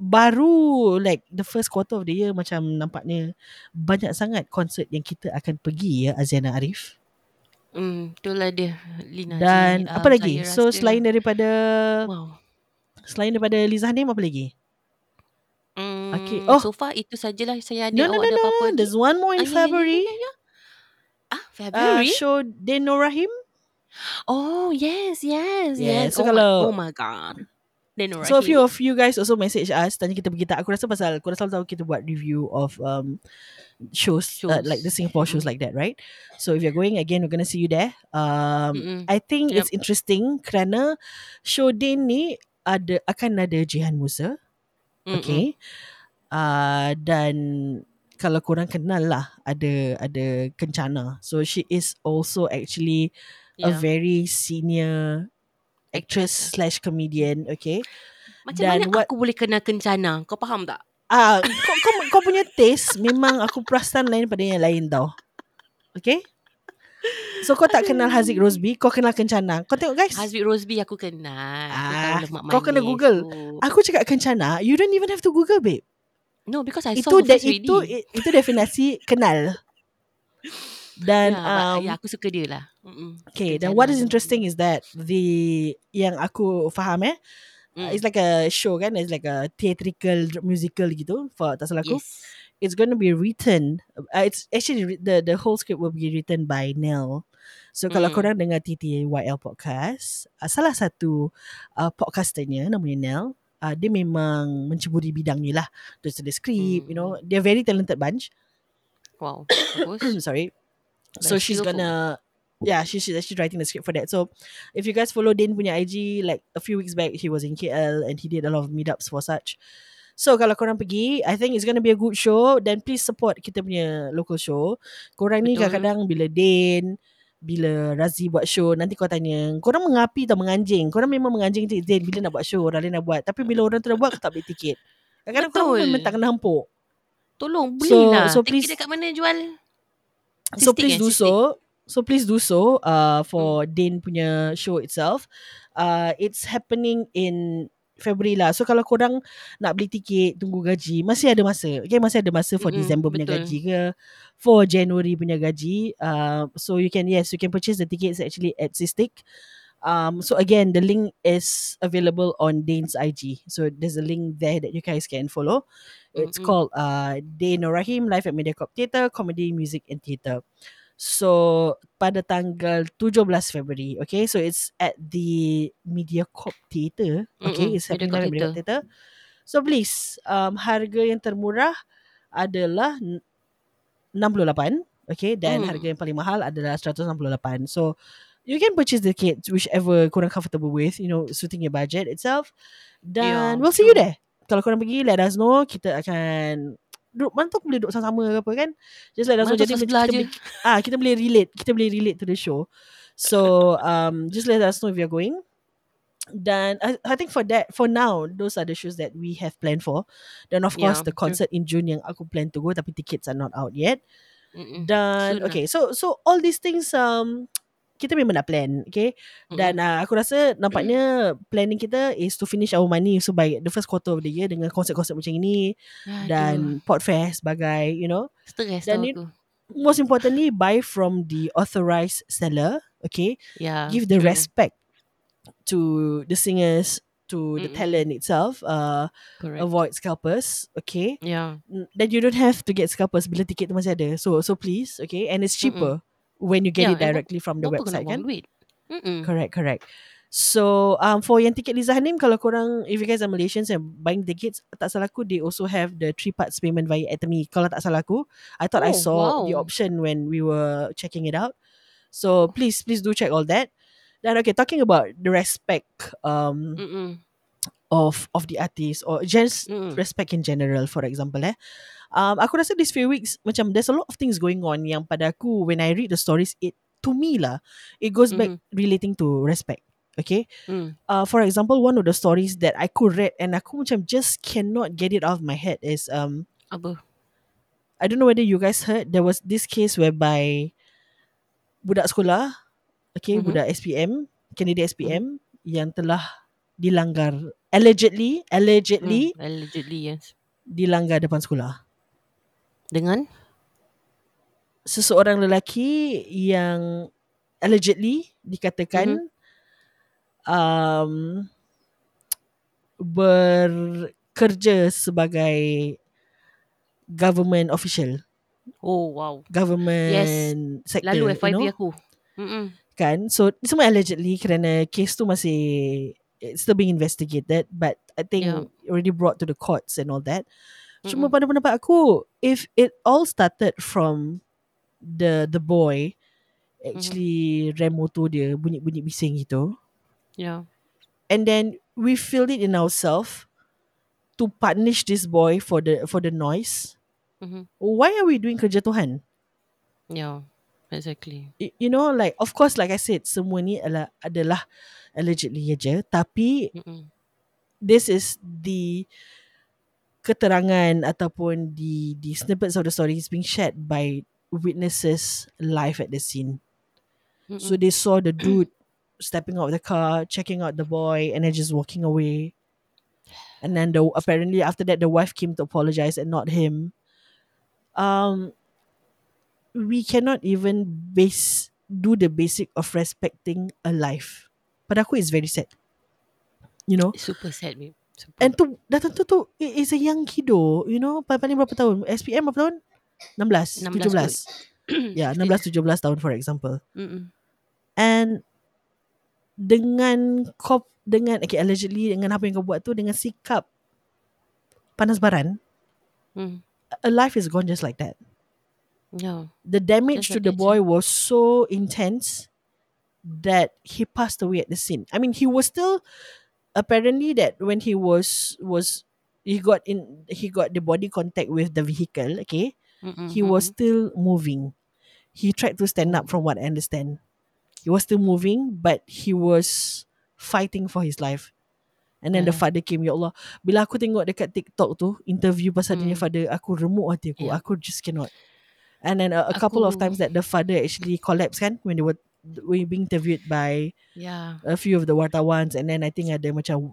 baru like the first quarter of the year macam nampaknya banyak sangat konsert yang kita akan pergi ya Aziana Arif. Hmm, betul lah dia Lina Dan Ji. apa Um, lagi? So selain daripada Wow. selain daripada Liza Hanim apa lagi? Hmm, Okay. Oh. So far itu sajalah saya ada. No, no, Awak no, ada apa-apa no. lagi? There's one more in Ah, ya, ya, ya, February. ya, ya. Ah, Uh, February? show Deno Rahim. oh, yes, yes, Yeah, yes. so oh, kalau- my, oh my god. Then So a few of you guys also message us tanya kita pergi tak. Aku rasa pasal korang selalu tahu kita buat review of um shows, Uh, Shows. like the Singapore shows like that, right? So if you're going again, we're gonna see you there. Um, Mm-mm. I think Yep. it's interesting kerana show Din ni ada akan ada Jihan Musa, Mm-mm. okay? Uh, dan kalau korang kenal lah ada ada Kencana. So she is also actually a Yeah. very senior actress slash comedian, okay? Macam dan mana what- aku boleh kenal kencana? Kau faham tak? Ah, kau, kau, kau punya taste memang aku perasan lain pada yang lain tau. Okay? So kau tak kenal Haziq Rosby, kau kenal Kencana. Kau tengok guys. Hazwi Rosby aku kenal. Aku Ah, lemak kau kena Google. tu. Aku cakap Kencana, you don't even have to Google babe. No, because I Itu saw de, itu already. i- itu definasi kenal. [LAUGHS] Dan but, um, yeah, aku suka dia lah. Mm-mm. okay, Kencana then what is interesting is that the yang aku faham eh, Mm. it's like a show kan, it's like a theatrical musical gitu for tak salah aku. Yes. it's going to be written uh, it's actually the the whole script will be written by Nell so kalau Mm. korang dengar TTYL podcast uh, salah satu uh, podcasternya namanya Nell uh, dia memang menceburi bidang ni lah dia tulis script you know they're very talented bunch Wow. [COUGHS] Bagus. sorry so Very she's gonna yeah she, she's actually writing the script for that. So if you guys follow Din punya IG like a few weeks back he was in KL and he did a lot of meetups for such. So kalau korang pergi I think it's gonna be a good show. Then please support kita punya local show. Korang ni Betul. kadang-kadang bila Din bila Razi buat show nanti kau tanya korang mengapi atau menganjing? Korang memang menganjing je Din bila nak buat show orang lain nak buat. Tapi bila orang tu dah buat kau tak beli tiket. Kadang-kadang korang Betul. memang tak kena hempuk Tolong So- belilah. so Tiket please- dekat mana jual? So please eh, do so so please do so uh for Dane punya show itself uh it's happening in February lah. So kalau korang nak beli tiket tunggu gaji, masih ada masa. Okay, masih ada masa for Mm-mm, December punya betul. gaji ke, for January punya gaji. Uh, so you can yes, you can purchase the tickets actually at Sistik. Um, so again, the link is available on Dane's IG. So there's a link there that you guys can follow. It's Mm-mm. called uh, Dane Rahim Live at Mediacorp Theatre, Comedy, Music and Theatre. So pada tanggal 17 February, okay, so it's at the Mediacorp Theatre, okay, Mm-mm, it's happening Mediacorp at Mediacorp Theatre. So please, um, harga yang termurah adalah n- 68, okay, dan Hmm. harga yang paling mahal adalah 168. So you can purchase the kit whichever korang comfortable with, you know, suiting your budget itself. Dan Yeah, we'll see you there. Kalau korang pergi, let us know. Kita akan duduk mana tu boleh duduk sama-sama ke apa kan just let us know jadi kita je. ah kita boleh relate kita boleh relate to the show so um just let us know if you're going dan I, I think for that for now those are the shows that we have planned for then of course Yeah, the true. concert in June yang aku plan to go tapi tickets are not out yet Mm-mm. dan Soon lah. okay so so all these things um kita memang nak plan okay? Dan uh, aku rasa nampaknya planning kita is to finish our money so by the first quarter of the year dengan konsert-konsert macam ini Aduh, dan Podfest sebagai you know? Stres dan ni- aku. most importantly buy from the authorized seller okay? Yeah, give the respect to the singers to the Mm-mm. talent itself uh Correct. avoid scalpers okay? Yeah. Then you don't have to get scalpers bila tiket tu masih ada. So so please okay? And it's cheaper when you get Yeah, it directly from the website kan duit? Mm-mm. Correct, correct. So um for yang tiket Liza Hanim kalau korang if you guys are Malaysians and buying tickets tak salah aku they also have the three parts payment via Atomy. Kalau tak salah aku, I thought I Oh, saw the wow. option when we were checking it out. So please please do check all that. Then okay, talking about the respect um Mm-mm. of of the artist or just Mm. respect in general for example eh. Um aku rasa these few weeks macam there's a lot of things going on yang pada aku when I read the stories it to me lah it goes back relating to respect. Okay? Mm. uh, for example, one of the stories that I could read and aku macam just cannot get it out of my head is um Apa? I don't know whether you guys heard there was this case whereby budak sekolah, okay, Mhm. budak SPM, candidate SPM yang telah dilanggar allegedly allegedly Mm. Allegedly, yes. dilanggar depan sekolah. Dengan? Seseorang lelaki yang allegedly dikatakan um bekerja sebagai government official, Oh, wow. government sector, Lalu you FYP know, aku. Mm-mm. kan? So semua allegedly kerana case tu masih it's still being investigated, but I think Yeah. already brought to the courts and all that. Cuma Mm-mm. pada pendapat aku, if it all started from the the boy actually rem motor dia bunyi-bunyi bising gitu, Yeah. and then we feel it in ourselves to punish this boy for the for the noise. Mhm. Why are we doing kerja Tuhan? Yeah. Exactly. Y- You know, like of course, like I said, semua ni adalah, adalah allegedly aja. Tapi Mm-mm. this is the keterangan ataupun the the snippets of the story is being shared by witnesses live at the scene. Mm-mm. So they saw the dude [CLEARS THROAT] stepping out of the car, checking out the boy, and then just walking away. And then the apparently after that the wife came to apologize and not him. Um we cannot even base do the basic of respecting a life. Pada aku it's very sad. You know? Super sad, babe. Super. And tu dah tentu tu it is a young kiddo, you know, paling berapa tahun? SPM berapa tahun? 16, 16 17. ya, [CLEARS THROAT] 16 17 tahun for example. Mm-mm. And dengan kau dengan okay, allegedly dengan apa yang kau buat tu dengan sikap panas baran, Mm. a life is gone just like that. Yeah. The damage Just to like the boy was so intense that he passed away at the scene. I mean, he was still apparently that when he was was he got in he got the body contact with the vehicle, okay? Mm-mm, he was still moving. He tried to stand up from what I understand. He was still moving, but he was fighting for his life. And then the Yeah. father came, Ya Allah. Bila aku tengok dekat TikTok tu, interview pasal dia Mm. father, aku remuk hati aku. Yeah. Aku just cannot. And then a, a couple of Aku- times that the father actually collapsed kan, when they were, were being interviewed by Yeah. a few of the wartawans. And then I think ada macam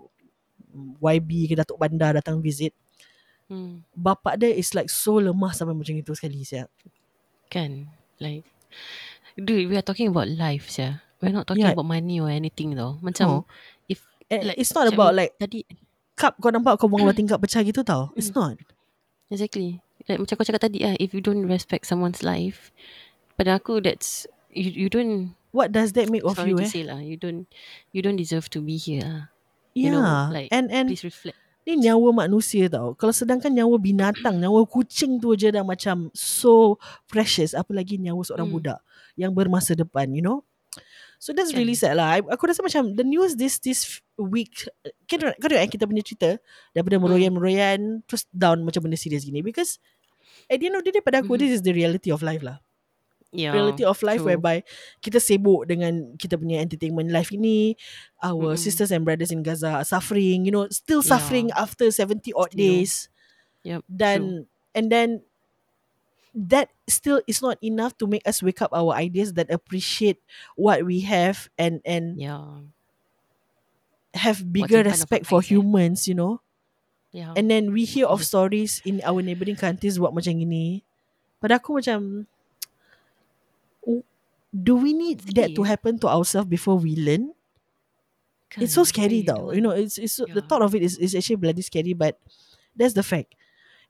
YB ke Datuk Bandar datang visit. Hmm. Bapak dia is like so lemah sampai macam itu sekali siap. Kan Like Dude we are talking about life yeah. We're not talking Yeah. about money or anything though Macam Oh. If And like, it's not macam about like Tadi cup kau nampak kau bangun tingkap pecah gitu tau. It's not. Exactly Like macam kau cakap tadi lah If you don't respect someone's life Pada aku that's You you don't What does that make of Sorry you to eh? say lah You don't You don't deserve to be here lah Yeah. you know, like, and and Please reflect ni nyawa manusia tau. Kalau sedangkan nyawa binatang, nyawa kucing tu je dah macam so precious. Apa lagi nyawa seorang Hmm. budak yang bermasa depan, you know? So that's Kan. really sad lah. I, aku rasa macam the news this this week, kau tengok eh, kita punya cerita daripada Hmm. meroyan-meroyan terus down macam benda serius gini. Because at the end of the day pada aku, Mhm. this is the reality of life lah. Yeah, reality of life true. whereby kita sibuk dengan kita punya entertainment life ini our Mm-mm. sisters and brothers in Gaza are suffering you know still Yeah. suffering after 70 odd Still. days Yep, dan and then that still is not enough to make us wake up our ideas that appreciate what we have and and Yeah have bigger of respect for eyes, eh? humans you know Yeah and then we hear of stories in our neighbouring countries buat macam ini pada aku macam do we need that to happen to ourselves before we learn kan, it's so scary though. You know, it's it's so, the Yeah. thought of it is, is actually bloody scary, but that's the fact.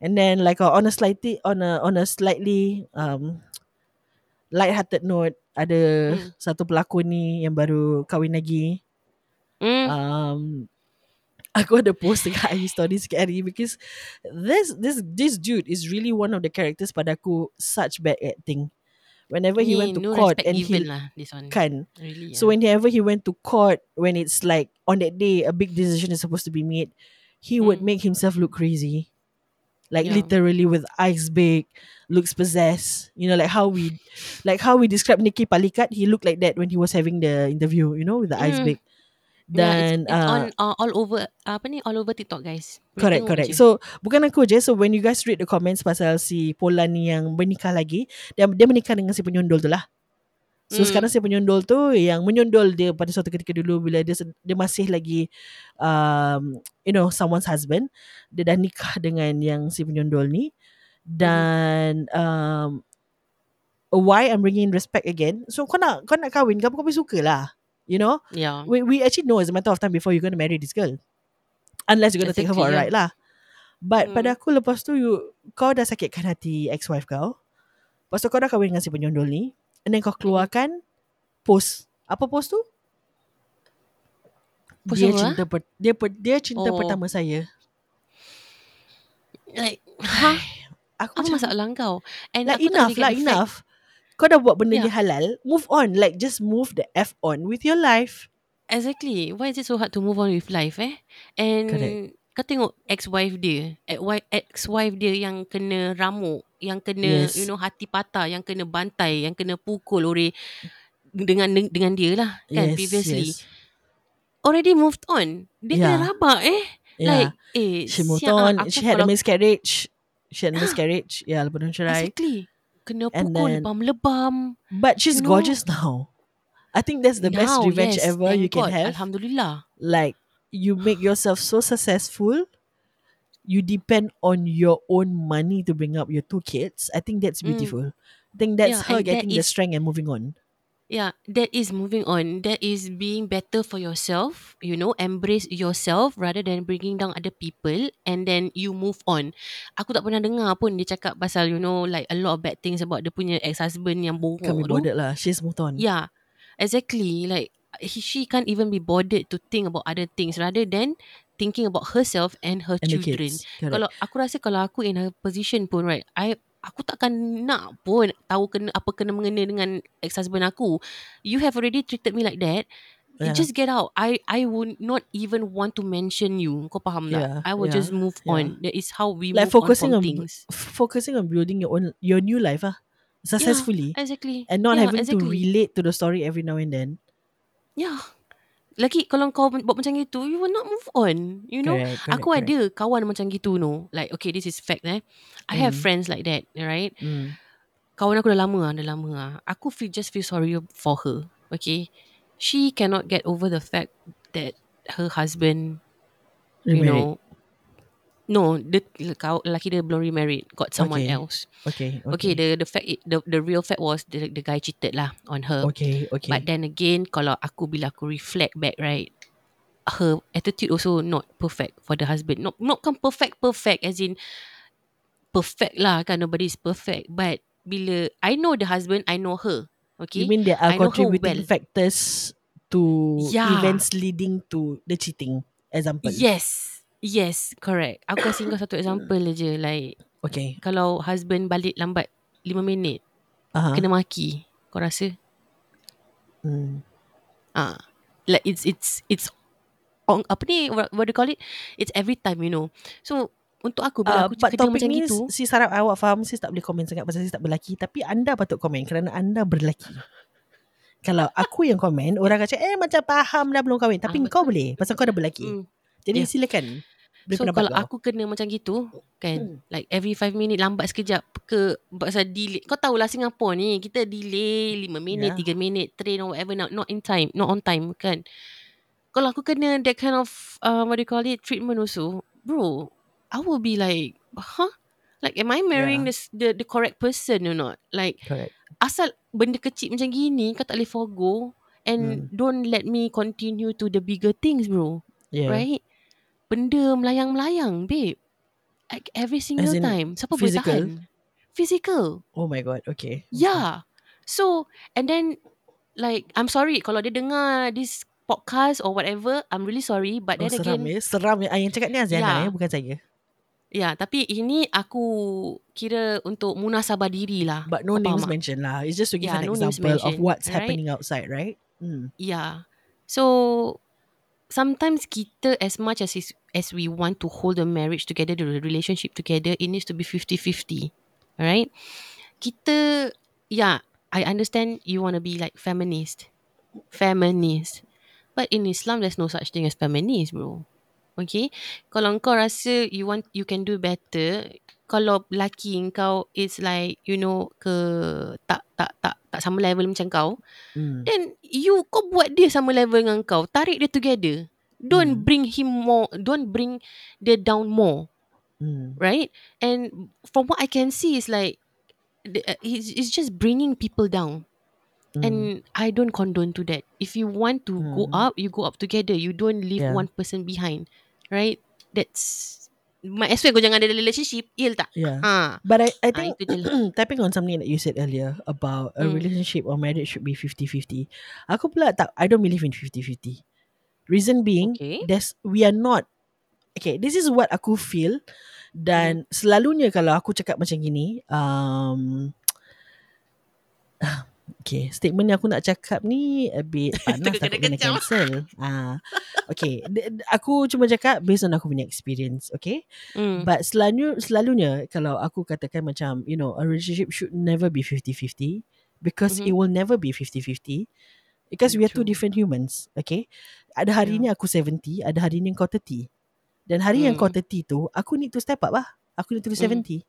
And then like uh, on a slightly on a on a slightly um light-hearted note, ada Hmm. satu pelakon ni yang baru kahwin lagi. Mm. Um aku ada post dekat [LAUGHS] IG story sikit hari because this this this dude is really one of the characters pada aku such bad acting. Whenever he Ni went to no court and he lah this one kan really So whenever he went to court, when it's like on that day a big decision is supposed to be made, he would Mm. make himself look crazy. Like Yeah. literally with eyes big, looks possessed. You know, like how we like how we describe Nikki Palikat, he looked like that when he was having the interview, you know, with the eyes Mm. Big. yeah, Dan it's, it's uh, on uh, all over apa ni all over TikTok guys Boleh Correct, tengok correct. je. So bukan aku je. So when you guys read the comments pasal si Polan ni yang menikah lagi, dia dia menikah dengan si penyondol tu lah. So Hmm. sekarang si penyondol tu yang menyondol dia pada suatu ketika dulu bila dia dia masih lagi um, you know someone's husband, dia dah nikah dengan yang si penyondol ni dan um, why I'm bringing respect again. So kau nak kau nak kahwin, kau kau pun suka lah. You know, yeah we we actually know it's a matter of time before you're going to marry this girl. Unless you're going to take her for a ride lah. But Hmm. pada aku lepas tu you, kau dah sakitkan hati ex-wife kau. Lepas tu kau dah kahwin dengan si penyondol ni. And then kau keluarkan post. Apa post tu? Post dia apa, cinta per, dia per, dia cinta Oh. pertama saya. like ha [SIGHS] Aku apa macam masalah kau and like aku enough lah fact- enough. Kau dah buat benda ni Yeah. halal, move on. Like just move the F on with your life. Exactly. Why is it so hard to move on with life eh? And Correct. kau tengok ex-wife dia, ex-wife dia yang kena ramuk, yang kena Yes. you know hati patah, yang kena bantai, yang kena pukul oleh dengan dengan dia lah kan previously. yes. Already moved on. Dia Yeah. kena rabak eh. Yeah. Like eh she moved ah, on. She had a miscarriage. She had a miscarriage. [GASPS] Yeah, lepas tu cerai. Exactly. Kena And pukul then- lebam-lebam. But she's You know- gorgeous now. I think that's the best Now, revenge yes, ever you can have. Alhamdulillah. Like you make yourself so successful. You depend on your own money to bring up your two kids. I think that's Mm. beautiful. I think that's Yeah, her and that getting the strength and moving on. Yeah, that is moving on. That is being better for yourself. You know, embrace yourself rather than bringing down other people, and then you move on. Aku tak pernah dengar pun dia cakap pasal you know like a lot of bad things about dia punya ex husband yang bongok Can't be tu. bothered lah. She's moved on. Yeah, exactly. Like he, she can't even be bothered to think about other things rather than thinking about herself and her And the children. kids. Correct. Kalau aku rasa kalau aku in her position pun right, I aku takkan nak pun tahu kena apa kena mengena dengan ex husband aku. You have already treated me like that. Yeah. Just get out. I I would not even want to mention you. Kau faham tak? Yeah, I will yeah, just move yeah. on. That is how we Like move focusing on on, things. focusing on building your own your new life ah successfully Exactly. and not yeah, having to exactly. relate to the story every now and then. Yeah. Lagi kalau kau buat macam gitu, you will not move on. You know? Correct, correct, aku correct. ada kawan macam gitu no. Like okay, this is fact eh. I have Mm. friends like that, right? Mm. Kawan aku dah lama lah, dah lama lah. Aku feel just feel sorry for her. Okay. She cannot get over the fact that her husband you Remarried. know. No, the kau lelaki dia belum remarried, got someone Okay. else. Okay. Okay, the the fact it- the the real fact was the the guy cheated lah on her. Okay. Okay. But then again, kalau aku bila aku reflect back, right, her attitude also not perfect for the husband. Not not kan perfect perfect as in perfect lah kan nobody is perfect. But bila I know the husband, I know her. Okay. You mean there are I contributing well. factors to Yeah. events leading to the cheating? Example. Yes. Yes, correct. Aku kasih kau satu [COUGHS] example je. Like, Okay. kalau husband balik lambat 5 minit, Uh-huh. kena maki. Kau rasa? Hmm. Ah, like it's it's it's on apa ni what, what do you call it? It's every time you know. So untuk aku bila Uh, aku kerja topik macam ni gitu, si Sarap awak faham sis tak boleh komen sangat pasal sis tak berlaki tapi anda patut komen kerana anda berlaki. Kalau aku yang komen orang akan cakap eh macam faham dah belum kahwin tapi Ah, kau boleh pasal kau dah berlaki. mm, Jadi Yeah. silakan. So kalau kau. aku kena macam gitu kan Hmm. like every 5 minit lambat sekejap ke pasal delay. Kau tahulah Singapore ni kita delay 5 minit, Yeah. 3 minit, train or whatever not not in time, not on time kan. Kalau aku kena that kind of uh, what do you call it treatment also, bro, I will be like, huh? Like am I marrying Yeah. this, the the correct person or not? Like Correct. asal benda kecil macam gini kau tak boleh forgo and don't let me continue to the bigger things bro Yeah. right benda melayang-melayang babe like every single in time siapa physical? boleh tahan physical Oh my god. Okay. yeah so and then like I'm sorry kalau dia dengar this podcast or whatever I'm really sorry but Oh, then seram again ya. Seram ya. Ah, Yang cakap ni Aziana Yeah. ya. Bukan saya. ya tapi ini aku kira untuk munasabah diri lah But no names mentioned lah. It's just to give Yeah, an no example of what's right? happening outside, right? Hmm. Yeah. So sometimes kita as much as is, as we want to hold the marriage together, the relationship together, it needs to be 50-50. Alright? Kita yeah, I understand you want to be like feminist. Feminist. But in Islam there's no such thing as feminist, bro. Okay? Kalau kau rasa you want you can do better, kalau lelaki kau is like you know ke tak tak tak tak sama level macam kau, Hmm. Then you kau buat dia sama level dengan kau. Tarik dia together. Don't Hmm. bring him more. Don't bring dia down more. Hmm. Right? And from what I can see is like uh, it's, it's just bringing people down. And I don't condone to that. If you want to go Hmm. up, you go up together. You don't leave Yeah. one person behind. Right? That's might as well kau jangan ada relationship. Iya tak? Yeah. Ha. But I, I Ah, think lah. [CLEARS THROAT] tapping on something that you said earlier about a Hmm. relationship or marriage should be 50-50. Aku pula tak, I don't believe in 50-50. Reason being, Okay. there's, we are not, okay, this is what aku feel dan Hmm. selalunya kalau aku cakap macam gini, um, okay, statement yang aku nak cakap ni a bit [LAUGHS] panas Takut kena cancel. Ah, okay, [LAUGHS] d- d- aku cuma cakap based on aku punya experience, okay? Mm. But selalunya selalunya kalau aku katakan macam you know a relationship should never be 50-50 because Mhm. it will never be 50-50 because we are two different humans, okay? Ada hari Yeah. ni aku 70, ada hari ni kau 30. Dan hari yang kau Mm. 30 tu aku need to step up lah. Aku need to do Mm. 70.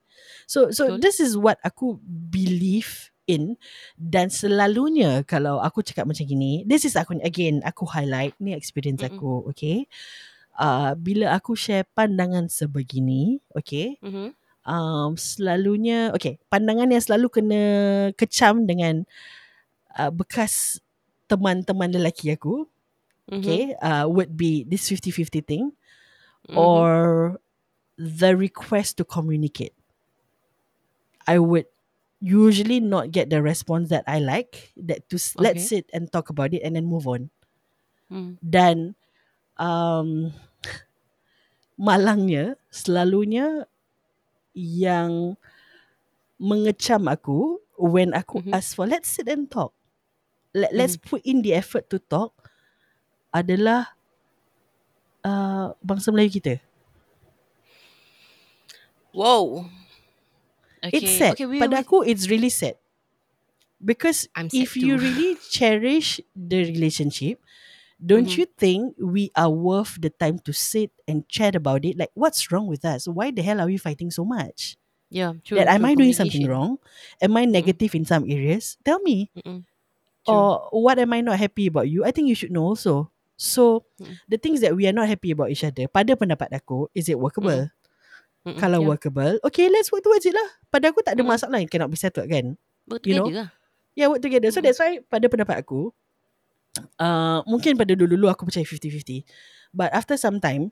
So so Betul. this is what aku believe in dan selalunya kalau aku cakap macam gini, this is aku again aku highlight ni experience aku, okay? Uh, bila aku share pandangan sebegini, okay? Mhm. um, selalunya okay pandangan yang selalu kena kecam dengan uh, bekas teman-teman lelaki aku Mhm. okay uh, would be this 50-50 thing Mhm. or the request to communicate I would usually not get the response that I like that to s- let's Okay. sit and talk about it and then move on Mm. dan um, [LAUGHS] malangnya selalunya yang mengecam aku when aku Mhm. ask for let's sit and talk Let, let's put in the effort to talk adalah uh, bangsa Melayu kita Wow. Okay. it's sad Okay, pada aku it's really sad. Because I'm sad if you really [LAUGHS] cherish the relationship don't Mhm. you think we are worth the time to sit and chat about it? Like what's wrong with us? Why the hell are we fighting so much? Yeah, true. that am I doing something wrong? Am I negative in some areas? Tell me. Or what am I not happy about you? I think you should know also. So Mm. the things that we are not happy about each other, pada pendapat aku, is it workable? Mm-mm, Kalau yeah. workable, okay, let's work towards it lah. Pada aku tak ada Mm. masalah yang cannot be settled kan? Work you know, together lah. Yeah, work together. So Mm. that's why pada pendapat aku, uh, mungkin pada dulu-dulu aku percaya 50-50. But after some time,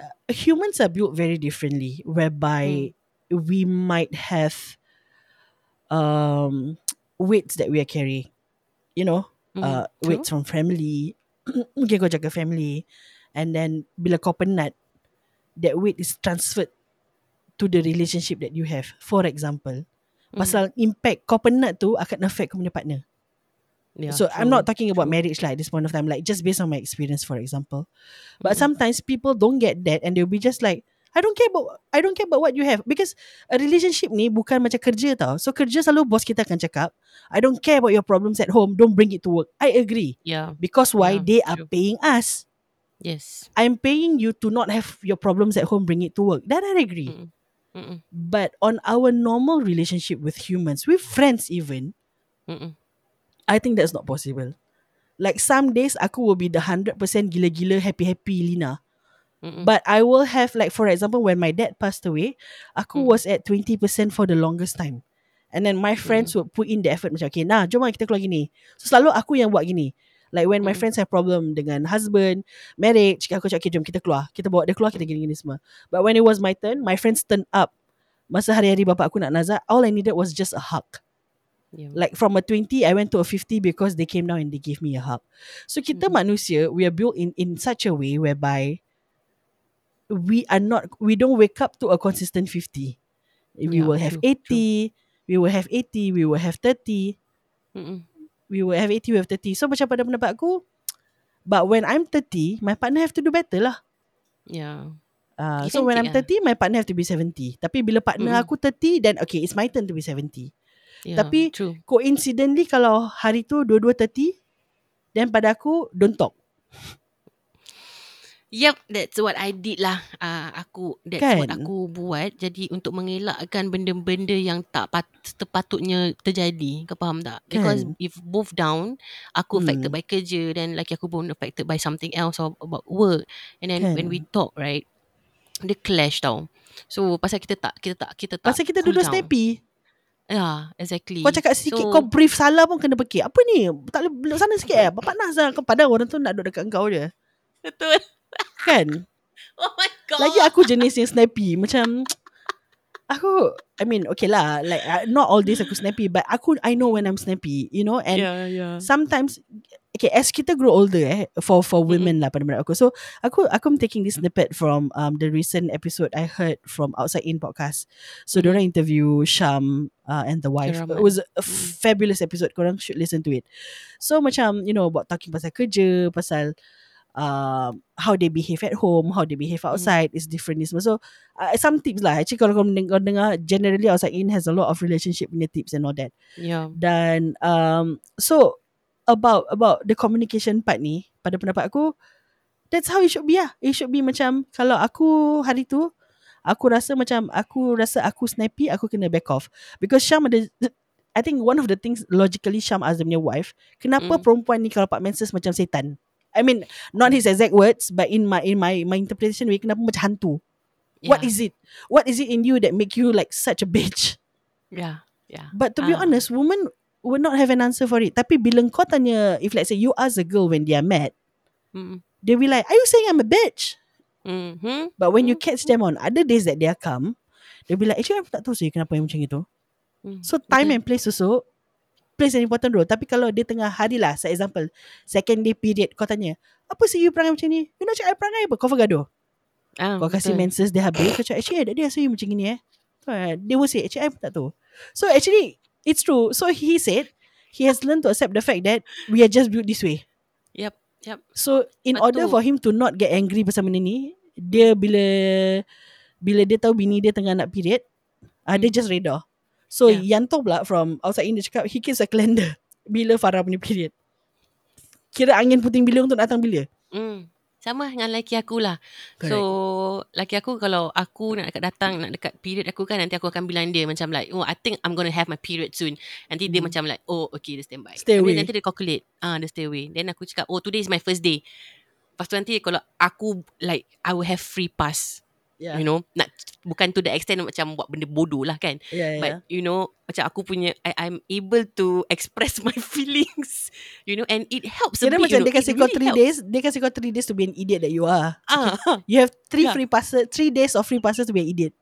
uh, humans are built very differently whereby we might have um, weights that we are carrying. You know, Mm, uh, true. weights from family. [CLEARS THROAT] mungkin kau jaga family. And then bila kau penat, that weight is transferred to the relationship that you have. For example, Mm. pasal impact kau penat tu akan affect kau punya partner. Yeah, so I'm true, not talking about true. marriage like at this point of time, like just based on my experience, for example. But Mm. sometimes people don't get that and they'll be just like, I don't care about I don't care about what you have because a relationship ni bukan macam kerja tau. So kerja selalu bos kita akan cakap, I don't care about your problems at home, don't bring it to work. I agree Yeah. because why Yeah, they are true. paying us. Yes. I'm paying you to not have your problems at home, bring it to work. That I agree. Mm. Mm-mm. But on our normal relationship with humans, with friends even, Mm-mm. I think that's not possible. Like some days aku will be the 100% gila-gila happy-happy Lina. Mm-mm. But I will have like for example when my dad passed away, aku Mm. was at 20% for the longest time. And then my friends would put in the effort macam okay nah jom lah kita keluar gini. So selalu aku yang buat gini. Like when my Mm. friends have problem dengan husband, marriage, aku cakap okay jom kita keluar. Kita bawa dia keluar kita gini-gini semua. But when it was my turn, my friends turned up. Masa hari-hari bapa aku nak nazar, all I needed was just a hug. Yeah. Like from a 20 I went to a 50 because they came down and they gave me a hug. So kita Mhm. manusia we are built in in such a way whereby we are not we don't wake up to a consistent 50. We Yeah, will have true, 80, we will have 80, we will have 30, Mm-mm. We will have 80, we have 30. So macam pada pendapat aku but when I'm 30, my partner have to do better lah. Yeah. Uh, so when I'm take 30, my partner have to be 70. Tapi bila partner Mm-mm. aku 30, then okay, it's my turn to be 70. Yeah. Tapi- true. coincidentally kalau hari tu dua-dua 30 then pada aku don't talk Yep, that's what I did lah. Uh, aku that's what Kan? aku buat. Jadi untuk mengelakkan benda-benda yang tak pat, sepatutnya terjadi. Kau faham tak? Because Kan? if both down, aku affected Hmm. by kerja dan laki aku pun affected by something else or about work. And then when Kan? we talk, right? Dia clash tau. So pasal kita tak kita tak kita tak Pasal kita cool duduk down. snappy Yeah, exactly. Kau cakap sikit So- Kau brief salah pun kena pekik Apa ni Tak boleh belok sana sikit eh Bapak nak lah Kau padahal orang tu nak duduk dekat kau je Betul. Kan [LAUGHS] Oh my god. Lagi aku jenis yang snappy Macam [TSK] Aku I mean okay lah Like uh, not all days aku snappy But aku I know when I'm snappy You know And yeah, yeah. sometimes okay as kita grow older eh for for women lah pada aku so aku aku taking this snippet from um the recent episode I heard from Outside In podcast so Mhm. mm-hmm. interview Sham uh, and the wife it Rahman. was a Mm. fabulous episode korang should listen to it so macam you know about talking pasal kerja pasal um, how they behave at home how they behave outside is different ni semua so uh, some tips lah actually kalau kau dengar, dengar generally Outside In has a lot of relationship punya tips and all that Yeah. dan um, so about about the communication part ni pada pendapat aku that's how it should be lah. It should be macam kalau aku hari tu aku rasa macam aku rasa aku snappy aku kena back off because Syam ada I think one of the things logically Syam as punya wife kenapa Mm. perempuan ni kalau pak menses macam setan I mean not his exact words but in my in my my interpretation way kenapa macam hantu what Yeah. is it what is it in you that make you like such a bitch Yeah. Yeah. But to be Ah. honest, women will not have an answer for it. Tapi bila kau tanya, if let's say you ask a girl when they are mad, Mm. they'll be like, are you saying I'm a bitch? Mm-hmm. But when you catch them on other days that they are calm, they'll be like, actually aku tak tahu sih kenapa yang macam itu. Mm. So time Betul. and place also plays an important role. Tapi kalau dia tengah hari lah, for example, second day period, kau tanya, apa sih you perangai macam ni? You nak cakap I perangai apa? Kau gaduh. Ah, Kau kasih menses dia habis, kau cakap, actually I saw you macam gini eh. Uh, They will say, actually I pun tak tahu. So actually, it's true. So he said, he has learned to accept the fact that we are just built this way. Yep. Yep. So in Betul. order for him to not get angry pasal benda ni, dia bila bila dia tahu bini dia tengah nak period, uh, dia just reda. So Yeah. Yanto pula from outside in dia cakap, he keeps a calendar bila Farah punya period. Kira angin puting beliung tu datang bila. Mm. Sama dengan laki aku lah. Correct. So, laki aku kalau aku nak dekat datang, nak dekat period aku kan, nanti aku akan bilang dia macam like, oh, I think I'm going to have my period soon. Nanti dia Hmm. macam like, oh, okay, dia stand by. Stay away. Nanti dia calculate. Ah, dia stay away. Then aku cakap, oh, today is my first day. Lepas tu nanti kalau aku like I will have free pass. Yeah. You know, nak bukan to the extent macam buat benda bodoh lah kan. Yeah, yeah. But you know, macam aku punya I, I'm able to [LAUGHS] express my [LAUGHS] feelings. You know, and it helps a Kira bit. macam you know. dia kasi kau really three helps. days, dia kasi kau three days to be an idiot that you are. Ah, [LAUGHS] You have three Yeah. free passes, three days of free passes to be an idiot.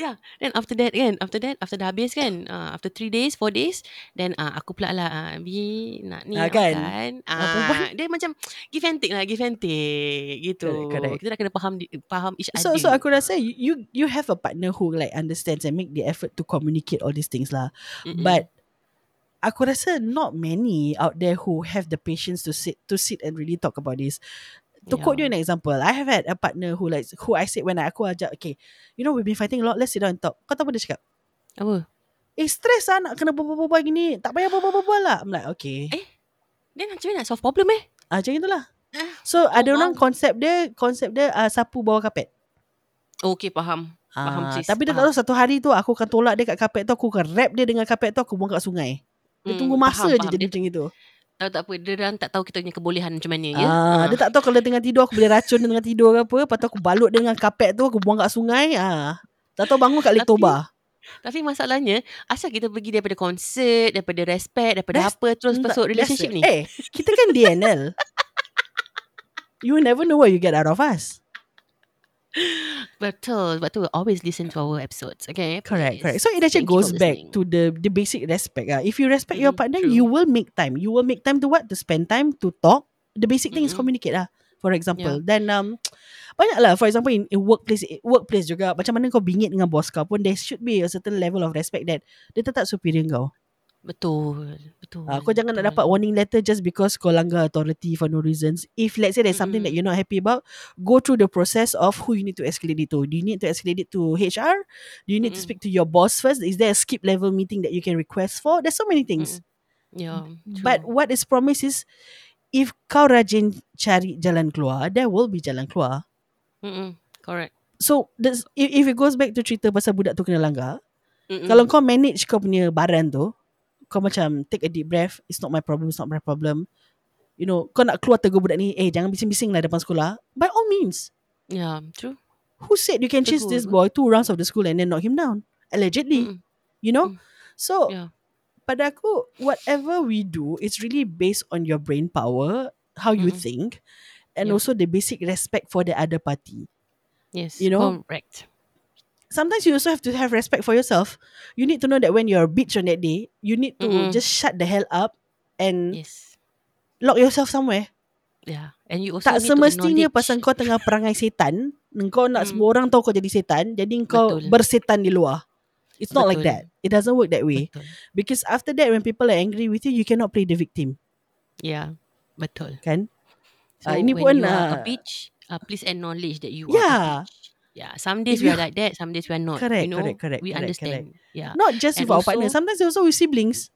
Yeah. Then after that kan, after that, after dah habis kan, uh, after three days, four days, then uh, aku pula lah, uh, Bi, nak ni Ah, nak kan? Ah, perempuan- dia macam give and take lah, give and take gitu. Correct, correct. Kita dah kena faham faham each So other. so aku rasa you you you have a partner who like understands and make the effort to communicate all these things lah. Mm-mm. But aku rasa not many out there who have the patience to sit to sit and really talk about this. To Yeah. quote you an example, I have had a partner who like who I said when I aku ajak, okay, you know we've been fighting a lot, let's sit down and talk. Kau tahu apa dia cakap? apa? Eh stress lah nak kena berbual-bual gini. Tak payah berbual-bual lah. I'm like, okay. Eh? Then macam mana nak solve problem eh? Ah, macam itulah. Ah, So ada oh, orang wow. konsep dia, konsep dia uh, sapu bawah kapet. Okay, faham. Faham, Ah, sis. tapi dia tak Faham. tahu satu hari tu aku akan tolak dia kat kapet tu, aku akan wrap dia dengan kapet tu, aku buang kat sungai. Dia Hmm, tunggu masa faham, je faham. jadi Dia macam itu. Tahu tak apa, dia orang tak tahu kita punya kebolehan macam mana ya. Ah, dia tak tahu kalau tengah tidur aku boleh racun dia tengah tidur ke apa, lepas tu aku balut dengan kapet tu, aku buang kat sungai. Ah. Tak tahu bangun kat Lake Tapi- masalahnya, asal kita pergi daripada konsert, daripada respect, daripada That's- apa terus Tak, masuk relationship ni? Eh, kita kan DNL. [LAUGHS] you never know what you get out of us. [LAUGHS] Betul, betul. Always listen to our episodes, okay? Correct, Please. correct. So it actually Thank goes back to the the basic respect. Ah, if you respect your Mhm, partner, true. you will make time. You will make time to what? To spend time to talk. The basic thing is communicate lah. For example, then um, [TSK] banyak lah. For example, in, in workplace, workplace juga. Macam mana kau bingit dengan bos kau pun, there should be a certain level of respect that dia tetap superior kau. Betul, betul. Ah, kau jangan nak betul. dapat warning letter just because kau langgar authority for no reasons. If let's say there's something that Mm-mm. you're not happy about, go through the process of who you need to escalate it to. Do you need to escalate it to HR? Do you need to Mm-mm. speak to your boss first? Is there a skip level meeting that you can request for? There's so many things. Yeah, But what is promised is if kau rajin cari jalan keluar, there will be jalan keluar. Mm-mm. correct. So there's, if, if it goes back to cerita pasal budak tu kena langgar, Mm-mm. kalau kau manage kau punya baran tu, kau macam take a deep breath, it's not my problem, it's not my problem. You know, kau nak keluar tegur budak ni, eh jangan bising-bising lah depan sekolah. By all means. yeah, true. Who said you can chase this boy two rounds of the school and then knock him down? Allegedly. Mm-mm. You know? Mm. So, Yeah. pada aku, whatever we do, it's really based on your brain power, how you Mm-mm. think, and Yeah. also the basic respect for the other party. Yes, You know? correct. Sometimes you also have to have respect for yourself. You need to know that when you're a bitch on that day, you need to Mm-mm. just shut the hell up and Yes. lock yourself somewhere. Yeah. And you also tak need to semestinya pasal kau tengah perangai setan, kau nak [LAUGHS] Mm. semua orang tahu kau jadi setan, jadi kau Betul. bersetan di luar. It's not like that. Betul. It doesn't work that way. Betul. Because after that, when people are angry with you, you cannot play the victim, Yeah. Betul. kan? So Ah, ini when pun, you are ah, a bitch, uh, please acknowledge that you Yeah. are a bitch. Yeah. Some days we are like that, some days we are not. Correct, you know, correct, correct, We correct, understand. Yeah. Not just with And our partner. also- Sometimes also with siblings.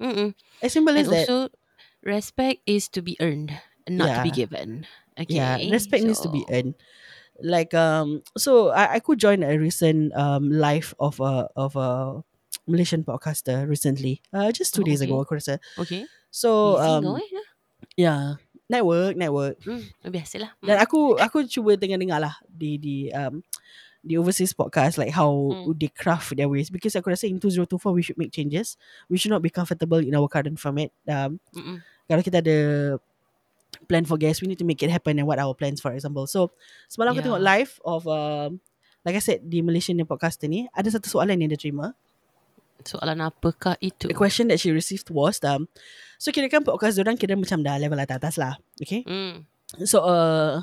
Mm-mm. As simple as And that. also, respect is to be earned, and not to be given. Okay. Yeah, respect needs to be earned. Like um, so I, I could join a recent um live of a of a [TSK] Malaysian podcaster recently. Uh, just two Oh, days okay. ago, aku rasa. Okay. So Easy um, eh. yeah, network, network. Hmm, biasalah. Dan aku aku cuba tengah dengar lah di di um the overseas podcast like how Hmm. they craft their ways because aku rasa in 2024 we should make changes. We should not be comfortable in our current format. Um, Mm-mm. kalau kita ada plan for guests, we need to make it happen and what our plans for example. So semalam aku Yeah. tengok live of um, like I said di Malaysian punya podcaster ni ada satu soalan yang dia terima. Soalan apakah itu? The question that she received was um, so kira kan podcast orang kira macam dah level atas-atas lah. Okay. Hmm. So uh,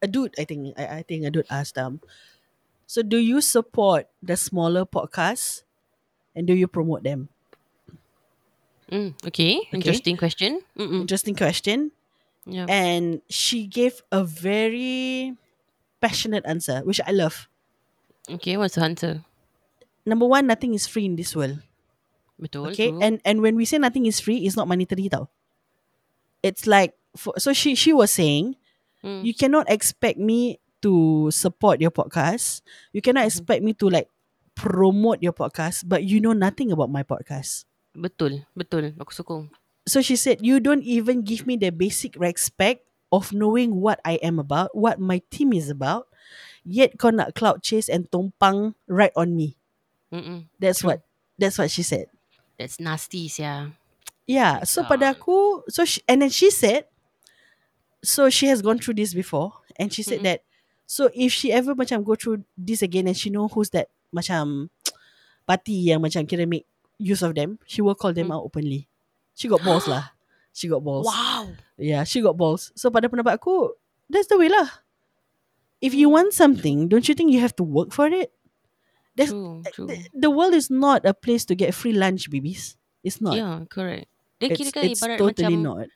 a dude I think I, I think a dude asked um, so do you support the smaller podcasts and do you promote them? Mm, okay. Interesting question. Mm-mm. Interesting question. Yeah. And she gave a very passionate answer, which I love. Okay, what's the answer? Number one, nothing is free in this world. Betul. Okay, true. and and when we say nothing is free, it's not monetary tau. It's like for, so she she was saying Hmm. you cannot expect me to support your podcast. You cannot Mhm. expect me to like promote your podcast, but you know nothing about my podcast. Betul. Betul. Aku sokong. So she said, you don't even give me the basic respect of knowing what I am about, what my team is about, yet kau nak cloud chase and tumpang right on me. Mm-mm. That's True. what that's what she said. That's nasty, yeah. Yeah, so pada God. aku, so she, and then she said, so she has gone through this before, and she said Mm-mm. that, so if she ever macam go through this again, and she know who's that macam [TSK] party yang macam kira make use of them, she will call them Mm. out openly. She got balls lah. [GASPS] She got balls. Wow. Yeah, she got balls. So pada pendapat aku, that's the way lah. If you want something, don't you think you have to work for it? True, true. The, the world is not a place to get free lunch, babies. It's not. Yeah, correct. Dia it's, kira kan it's ibarat totally macam not.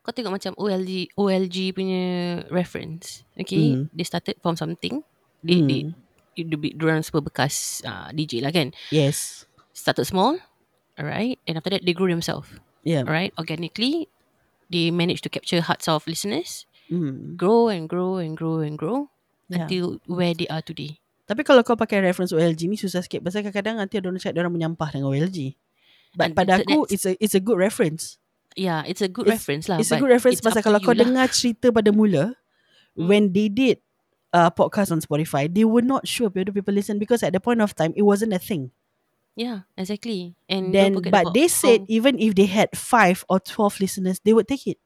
kau tengok macam OLG OLG punya reference. Okay, Mm. they started from something. They they Mm. dia diorang semua bekas uh, DJ lah kan. Yes. Started small, alright, and after that they grew themselves, Yeah. alright, organically. They managed to capture hearts of listeners, Mm. grow and grow and grow and grow Yeah. until where they are today. Tapi kalau kau pakai reference OLG ni susah sikit pasal kadang-kadang nanti ada orang cakap dia orang menyampah dengan OLG. But And pada aku it's a it's a good reference. Yeah, it's a good It's- reference lah. It's a good reference pasal kalau kau lah. dengar cerita pada mula Hmm. when they did uh, podcast on Spotify, they were not sure if other people listen because at the point of time it wasn't a thing. Yeah, exactly. And Then but they said how- even if they had five or twelve listeners, they would take it.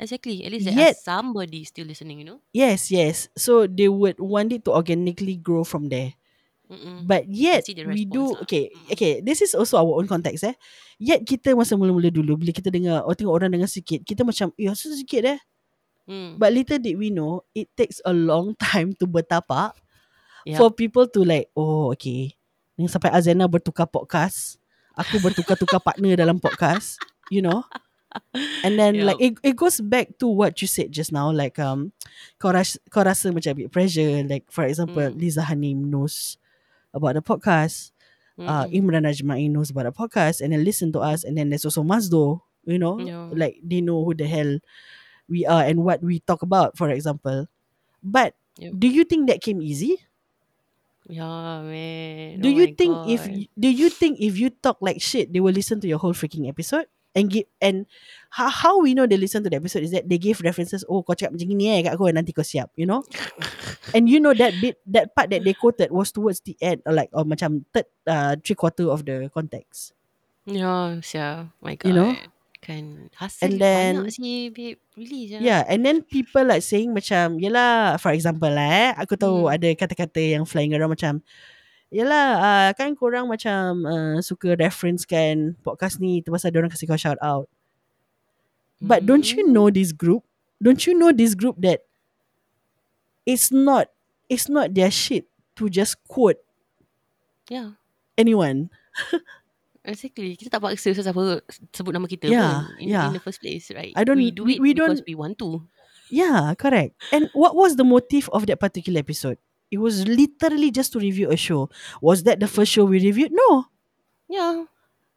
Exactly. At least there Yet- are somebody still listening. You know. Yes, yes. So they would want it to organically grow from there. Mm-mm. But yet the we response do lah. okay, okay. This is also our own context eh. Yet kita masa mula-mula dulu bila kita dengar oh tengok orang dengar sikit, kita macam ya so sikit eh. Mm. But little did we know it takes a long [LAUGHS] time to bertapak Yup. for people to like oh okay. Ni sampai Azena bertukar podcast, aku bertukar-tukar [LAUGHS] partner dalam podcast, you know. And then like it, it goes back to what you said just now like um kau rasa, kau rasa macam a bit pressure like for example Mm. Liza Hanim knows about the podcast uh, Mm-mm. Imran Najmai knows about the podcast and then listen to us and then there's also Mazdo you know Yeah. like they know who the hell we are and what we talk about for example but Yep. do you think that came easy Yeah, man. do Oh you think if God. y- do you think if you talk like shit they will listen to your whole freaking episode and give and how, how we know they listen to the episode is that they give references oh kau cakap macam ni eh kat aku nanti kau siap you know [LAUGHS] and you know that bit that part that they quoted was towards the end or like or macam third uh, three quarter of the context Yeah, yeah. My God. You know? Kan hasil And then- banyak sih, babe. Really, yeah. Yeah, and then people like saying macam, yelah, for example lah eh, aku tahu Hmm. ada kata-kata yang flying around macam, yelah, uh, kan korang macam uh, suka reference kan podcast ni, tu pasal orang kasi kau shout out. But don't you Mm. know this group? Don't you know this group that it's not, it's not their shit to just quote Yeah. anyone. Exactly. Kita tak paksa siapa sebut nama kita Yeah, pun in, yeah. in the first place, right? I don't- we do we- it we because don't- we want to. Yeah, correct. And what was the motive of that particular episode? It was literally just to review a show. Was that the first show we reviewed? No. Yeah.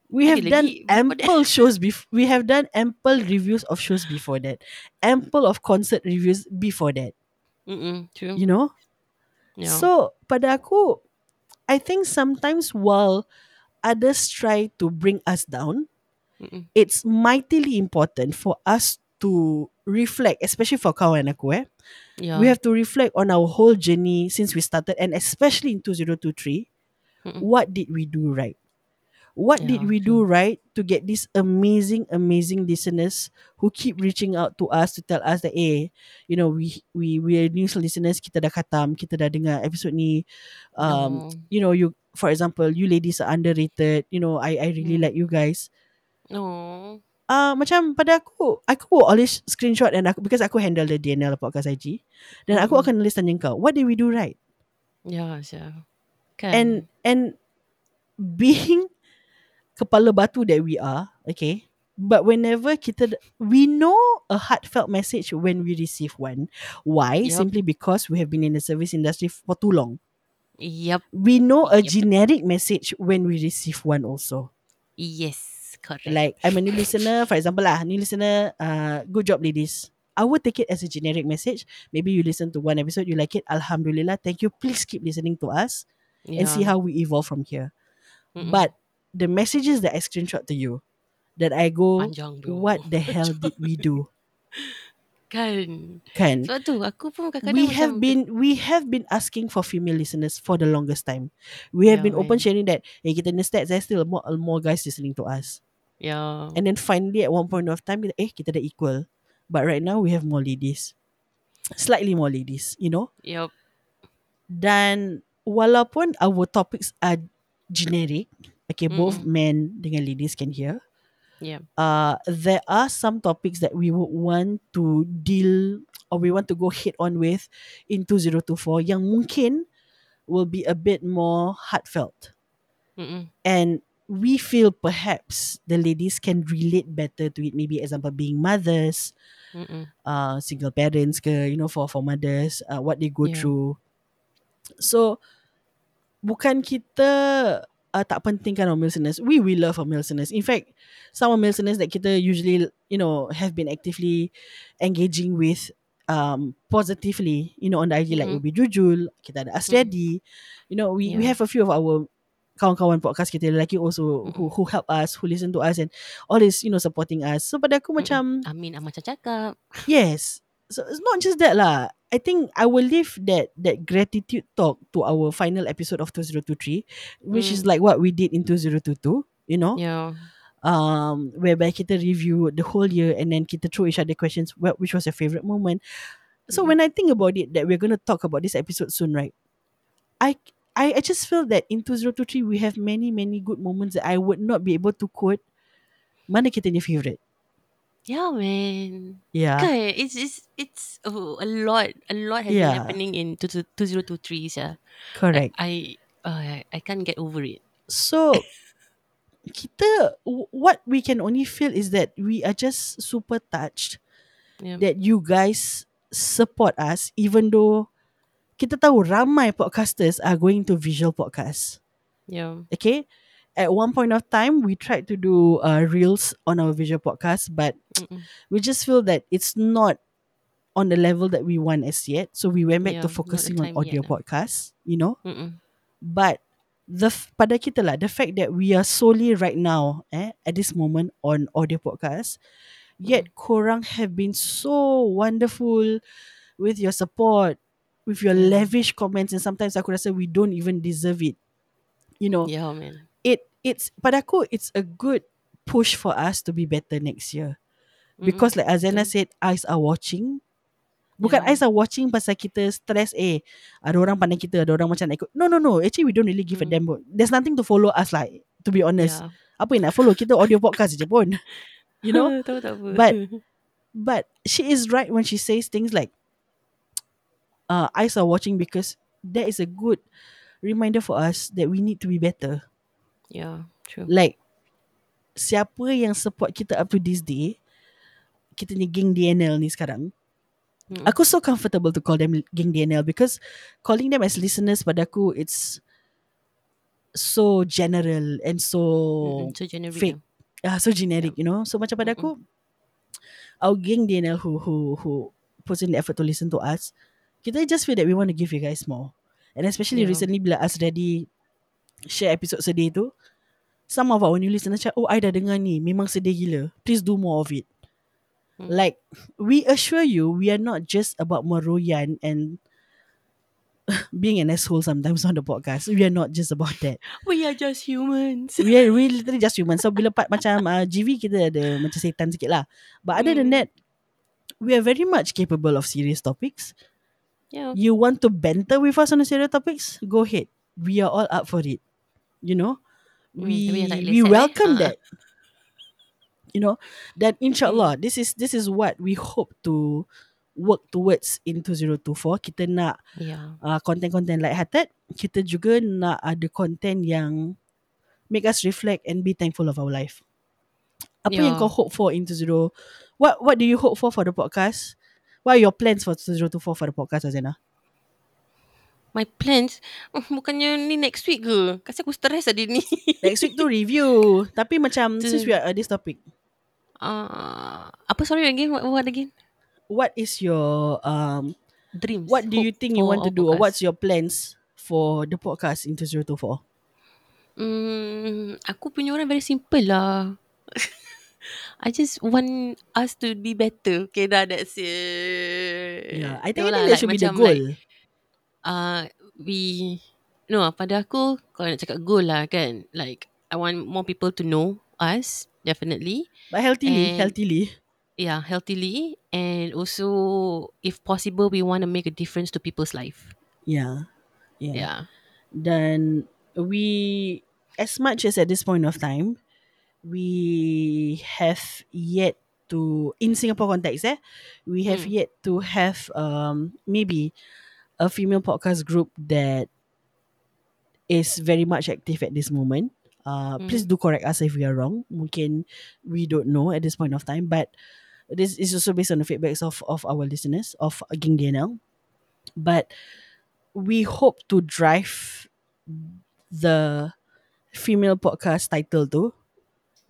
We have done lagi before that. ample shows before. We have done ample reviews of shows before that. Ample of concert reviews before that. Mm-mm, true. You know. yeah. So pada aku, I think sometimes while others try to bring us down, Mm-mm. it's mightily important for us to reflect, especially for kawan aku eh. Yeah. We have to reflect on our whole journey since we started, and especially in 2023. Mm-mm. What did we do right? What did Yeah, we do right to get these amazing, amazing listeners who keep reaching out to us to tell us that, eh, you know, we we we are news listeners. Kita dah khatam, kita dah dengar episode ni. Um, no. you know, you for example, you ladies are underrated. You know, I I really Mm. like you guys. No. Uh, macam pada aku aku will always screenshot and aku because aku handle the DNL podcast IG dan aku Mm-mm. akan tulis tanya kau what did we do right Yeah, yeah. Kan. and and being [LAUGHS] kepala batu that we are okay but whenever kita we know a heartfelt message when we receive one why Yup. simply because we have been in the service industry for too long Yep. we know a Yup. generic message when we receive one also Yes. Correct. Like I'm a new listener, for example lah, new listener, uh, good job ladies. I would take it as a generic message. Maybe you listen to one episode, you like it. Alhamdulillah, thank you. Please keep listening to us and see how we evolve from here. Mm-mm. But the messages that I screenshot to you, that I go, Panjang what the hell did we do? [LAUGHS] Kan. Kan? Sebab tu aku pun kadang-kadang we have been we have been asking for female listeners for the longest time. We have Yeah, been open sharing that hey, kita ni stats there's still more more guys listening to us. Yeah. And then finally at one point of time eh kita dah equal. But right now we have more ladies. Slightly more ladies, you know. Yup. Dan walaupun our topics are generic, okay, both men dengan ladies can hear. Yeah. uh, there are some topics that we would want to deal or we want to go head on with in 2024 yang mungkin will be a bit more heartfelt. Mm-mm. And we feel perhaps the ladies can relate better to it. Maybe example being mothers, Mm-mm. uh, single parents ke, you know, for, for mothers, uh, what they go Yeah. through. So, bukan kita uh, tak pentingkan our male listeners. We we love our male listeners. In fact, some of male listeners that kita usually you know have been actively engaging with um positively, you know, on the IG like Mm-mm. Ubi Jujul, kita ada Asriadi, you know, we we Yeah. have a few of our kawan-kawan podcast kita lelaki also who who help us, who listen to us and all is you know supporting us. So pada aku Mm-mm. macam Amin Amat cakap. Yes. So it's not just that lah. I think I will leave that that gratitude talk to our final episode of 2023, which is Mm. like what we did in 2022, you know, Yeah. um, whereby kita review the whole year and then kita throw each other questions, what, which was your favorite moment. So Mm. when I think about it, that we're going to talk about this episode soon, right? I, I, I just feel that in 2023, we have many, many good moments that I would not be able to quote. Mana kita ni favorite? Yeah, man. Yeah. Kan, it's it's it's oh, a lot, a lot has Yeah. been happening in two two zero two three. Yeah, Correct. I uh, I can't get over it. So [LAUGHS] kita what we can only feel is that we are just super touched Yeah. that you guys support us even though kita tahu ramai podcasters are going to visual podcast. Yeah. Okay? At one point of time we tried to do uh, reels on our visual podcast but Mm-mm. we just feel that it's not on the level that we want as yet. So we went back Yeah, to focusing on audio yet podcast, you know? Mm-mm. But the pada kita lah the fact that we are solely right now eh at this moment on audio podcast yet korang have been so wonderful with your support with your lavish comments and sometimes aku rasa we don't even deserve it you know Yeah, man. it it's pada aku it's a good push for us to be better next year Mm-mm. because like Azana said eyes are watching Bukan Yeah. eyes are watching pasal kita stress eh ada orang pandang kita ada orang macam nak ikut. No no no actually we don't really give a Mm. damn. There's nothing to follow us like to be honest. Yeah. Apa yang nak follow kita audio podcast je pun. [LAUGHS] You know? tahu tak apa. But [LAUGHS] But she is right when she says things like uh, eyes are watching because that is a good reminder for us that we need to be better. yeah, true. Like siapa yang support kita up to this day kita ni geng DNL ni sekarang Mm. Aku so comfortable to call them geng DNL because calling them as listeners pada aku it's so general and so Mm-mm. So generic. fake. uh, so generic, you know. So macam pada aku our geng DNL who who who puts in the effort to listen to us, kita just feel that we want to give you guys more. And especially Yeah. recently bila us ready share episode sedih tu, some of our new listeners cakap, oh I dah dengar ni, memang sedih gila. Please do more of it. Hmm. Like, we assure you, we are not just about meroyan and [LAUGHS] being an asshole sometimes on the podcast. We are not just about that. We are just humans. We are we literally just human. So bila part macam uh, GV kita ada macam setan sikit lah. But other than Hmm. that, we are very much capable of serious topics. Yeah. You want to banter with us on the serious topics? Go ahead. We are all up for it. You know? Hmm, We yang we eh? welcome Ah. that. You know? Dan insyaAllah, this is this is what we hope to work towards in 2024. Kita nak Yeah. uh, konten-konten light-hearted. Kita juga nak ada konten yang make us reflect and be thankful of our life. Apa yang Yeah. kau hope for in 20 What what do you hope for for the podcast? What are your plans for 2024 for the podcast, Azena? My plans? Oh, Bukannya ni next week ke? Kasi aku stress tadi ni. [LAUGHS] Next week tu review. Tapi macam Tu- since we are at this topic, uh, Apa sorry again? What, what again? What is your um Dreams what do you think you want to do? Or what's your plans for the podcast in 2024? Hmm, Aku punya orang very simple lah [LAUGHS] I just want us to be better. Okay, dah that's it. Yeah, I think No that lah, should be the goal. Like, uh, we no pada aku kalau nak cakap goal lah kan like I want more people to know us definitely but healthily, and- healthily. yeah healthily and also if possible we want to make a difference to people's life Yeah. Yeah. yeah Then we, as much as at this point of time, we have yet to, in Singapore context, eh, we have Hmm. yet to have um maybe a female podcast group that is very much active at this moment. Uh, Hmm. Please do correct us if we are wrong. Mungkin we don't know at this point of time, but this is also based on the feedbacks of of our listeners of Ging DNL. But we hope to drive the female podcast title tu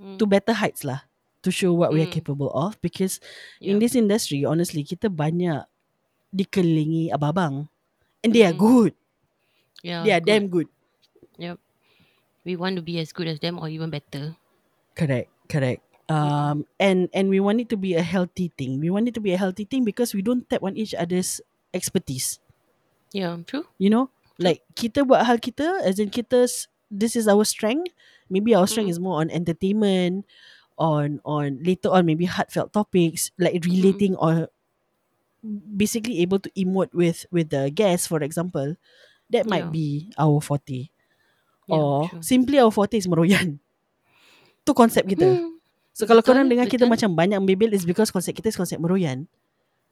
Hmm. to better heights lah to show what we are Mm. capable of. Because Yeah. in this industry honestly kita banyak dikelilingi abang-abang. And they are Mm. good. Yeah they are good. damn good. We want to be as good as them or even better. Correct correct. Um and and we want it to be a healthy thing. We want it to be a healthy thing because we don't tap on each other's expertise. Yeah true. You know? Like kita buat hal kita as in kita this is our strength maybe our strength Mm. is more on entertainment on on later on maybe heartfelt topics like relating or basically able to emote with with the guest for example that might Yeah. be our forte yeah, or true. simply our forte is meroyan [LAUGHS] tu konsep kita Hmm. so kalau betul, korang dengar kita macam banyak membebel is because konsep kita is konsep meroyan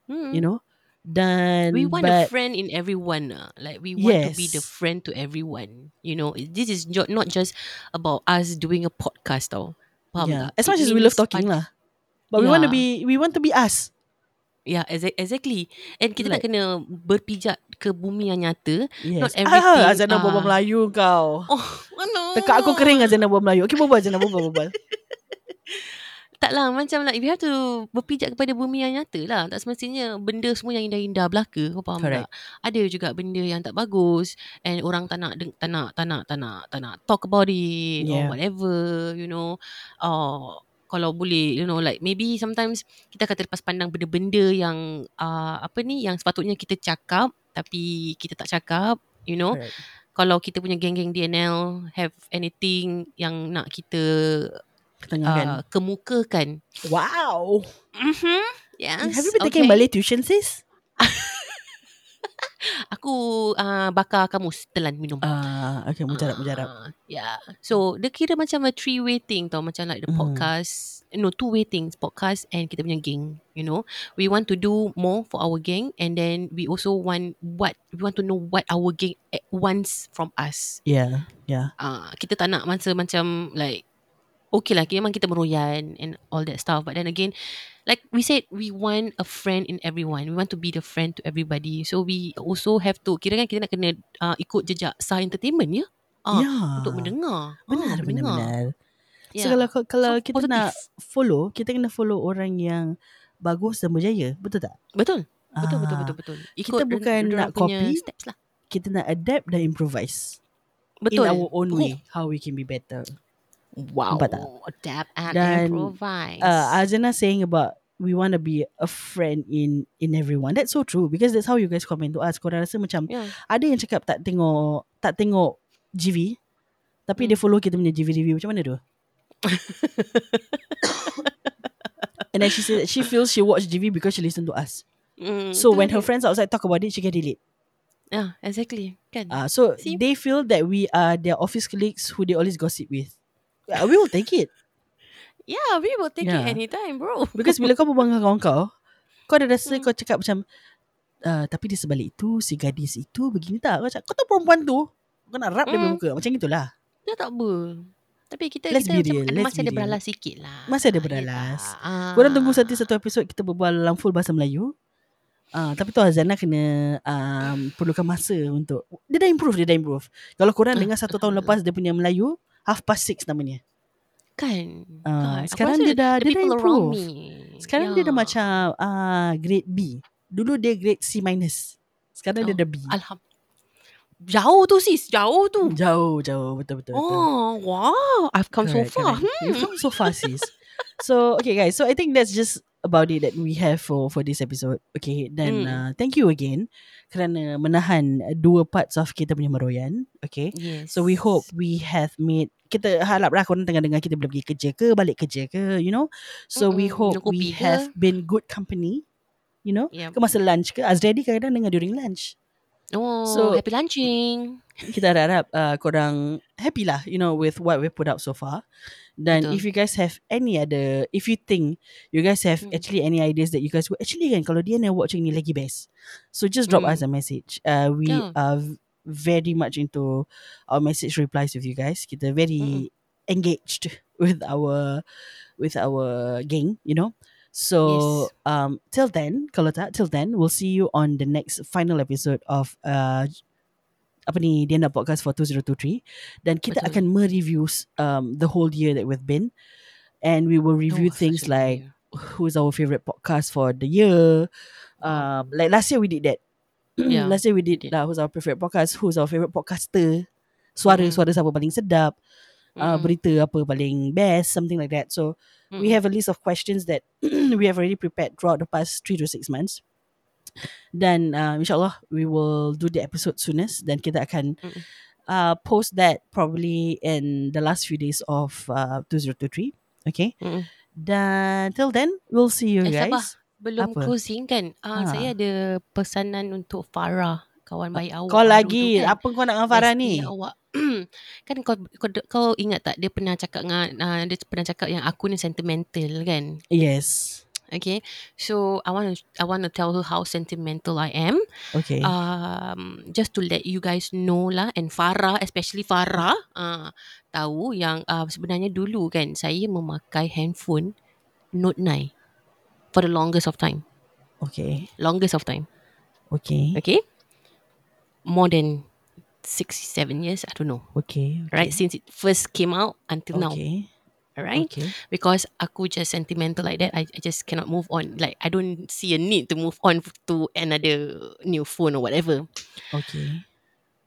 Hmm. you know dan we want but a friend in everyone lah. like we want to be the Yes. friend to everyone you know this is jo- not just about us doing a podcast tau faham yeah as much It as we love talking lah but we want to Yeah. be we want to be us Yeah, exa- exactly. And kita Like- nak kena berpijak ke bumi yang nyata. yes Not [LAUGHS] everything, ah, Azana berbual ah. Melayu kau [LAUGHS] Oh, no. Tekak aku kering Azana berbual Melayu Okay berbual Azana berbual berbual [LAUGHS] Tak lah, macam like we have to berpijak kepada bumi yang nyata lah. Tak semestinya benda semua yang indah-indah belaka. Kau faham Correct. tak? Ada juga benda yang tak bagus and orang tak nak, tak nak, tak nak, tak nak, tak nak talk about it Yeah. or whatever, you know. Oh, kalau boleh, you know, like maybe sometimes kita akan terlepas pandang benda-benda yang uh, apa ni, yang sepatutnya kita cakap tapi kita tak cakap, you know. Correct. Kalau kita punya geng-geng DNL have anything yang nak kita uh, kemukakan. Wow Mm-hmm. Yes. Have you been taking Malay tuition sis? [LAUGHS] Aku uh, bakar kamus telan minum. Ah, okay, mujarab, mujarab. Ah, yeah. So, dia kira macam a three-way thing tau. Macam like the Mhm. podcast. No, two-way things. Podcast and kita punya geng. You know. We want to do more for our gang. And then we also want what, we want to know what our gang wants from us. Yeah, yeah. uh, kita tak nak masa macam like okay lah memang kita meroyan and all that stuff but then again like we said we want a friend in everyone we want to be the friend to everybody so we also have to kira kan kita nak kena uh, ikut jejak sah entertainment ya Ah, yeah. untuk mendengar Benar, Ah, benar, mendengar. benar. Yeah. So kalau kalau So, kita positive. nak follow, kita kena follow orang yang bagus dan berjaya, betul tak? betul betul betul Ah, betul betul kita ikut bukan nak copy. steps lah Kita nak adapt dan improvise betul in our own way how we can be better. Wow Nampak tak? adapt and Dan, improvise Uh, Azana saying about we want to be a friend in in everyone. That's so true because that's how you guys comment to us. Korang rasa macam yeah. ada yang cakap tak tengok tak tengok GV tapi Hmm. dia follow kita punya GV review macam mana tu? [LAUGHS] And then she said she feels she watch GV because she listen to us. mm, So when her friends outside talk about it, she can relate. yeah exactly kan Uh, so See? they feel that we are their office colleagues who they always gossip with. [LAUGHS] We will take it Yeah, we will take Yeah. it anytime, bro. [LAUGHS] because bila kau berbual dengan kawan kau, kau ada rasa Hmm. kau cakap macam uh, tapi di sebalik itu si gadis itu begini tak? Kau cakap kau tahu perempuan tu kau nak rap dia Hmm. muka macam itulah. Dia tak apa. Tapi kita, Let's kita macam real, let's masih ada beralas sikit lah. Masih ada Ah, beralas. Ah. Korang tunggu satu satu episod kita berbual dalam full bahasa Melayu. Uh, tapi tu Azana kena um, perlukan masa untuk dia dah improve dia dah improve. Kalau korang [LAUGHS] dengar satu tahun lepas dia punya Melayu half past six namanya. Kan. Aku sekarang dia dah- dia dah people around improve. Sekarang dia dah Yeah. macam uh, grade B. Dulu dia grade C minus. Sekarang dia Oh, dah B. Alham. Jauh tu sis, jauh tu. Jauh jauh betul betul betul. Oh, wow. I've come Correct, so far. correct. You've come so far sis. so okay guys, so I think that's just about it that we have for for this episode. Okay, then Mm. uh, thank you again kerana menahan dua parts of kita punya meroyan. Okay. Yes. So we hope we have made kita haraplah korang tengah dengar kita boleh pergi kerja ke balik kerja ke you know. So we Mm-mm, hope minum kopi we ke. have been good company. You know, Yep. ke masa lunch ke Azreadi kadang-kadang dengar during lunch. Oh, So- happy lunching. Kita harap uh, korang happy lah you know with what we put out so far. Dan Betul. if you guys have any other if you think you guys have Mm. actually any ideas that you guys would actually kan kalau dia nak watching ni lagi best. So just drop Mm. us a message. Uh, we Yeah. are very much into our message replies with you guys. Kita very engaged with our with our gang, you know. So um till then, kalau tak till then, we'll see you on the next final episode of uh apa ni Diana podcast for 2023 dan kita Betul. akan mereview um the whole year that we've been and we will review Oh, things like year. who's our favorite podcast for the year. Um, like last year we did that. Yeah, [CLEARS THROAT] last year we did uh, who's our favorite podcast, who's our favorite podcaster. Suara Mm. suara siapa paling sedap, uh, Mm-mm. berita apa paling best, something like that. So we Mm-mm. have a list of questions that [CLEARS THROAT] we have already prepared throughout the past three to six months. Dan uh, insyaAllah we will do the episode soonest dan kita akan Mm-mm. uh, post that probably in the last few days of uh, 2023. Okay. Mm-mm. Dan till then, we'll see you Eh, guys. sabar. Belum Apa? closing kan? Uh, Ha. Saya ada pesanan untuk Farah, kawan baik awak. Kau lagi, tu kan? apa kau nak dengan Farah ni? awak. Kan kau, kau kau ingat tak dia pernah cakap dengan uh, dia pernah cakap yang aku ni sentimental kan? Yes. Okay. So I want to I want to tell her how sentimental I am. Okay. Um just to let you guys know lah and Farah especially Farah uh, tahu yang uh, sebenarnya dulu kan saya memakai handphone Note 9 for the longest of time. okay. Longest of time. Okay. Okay? More than six, seven years. I don't know. Okay. Right? Since it first came out until now. Okay. Alright? Okay. Because aku just sentimental like that. I, I just cannot move on. Like, I don't see a need to move on to another new phone or whatever. Okay.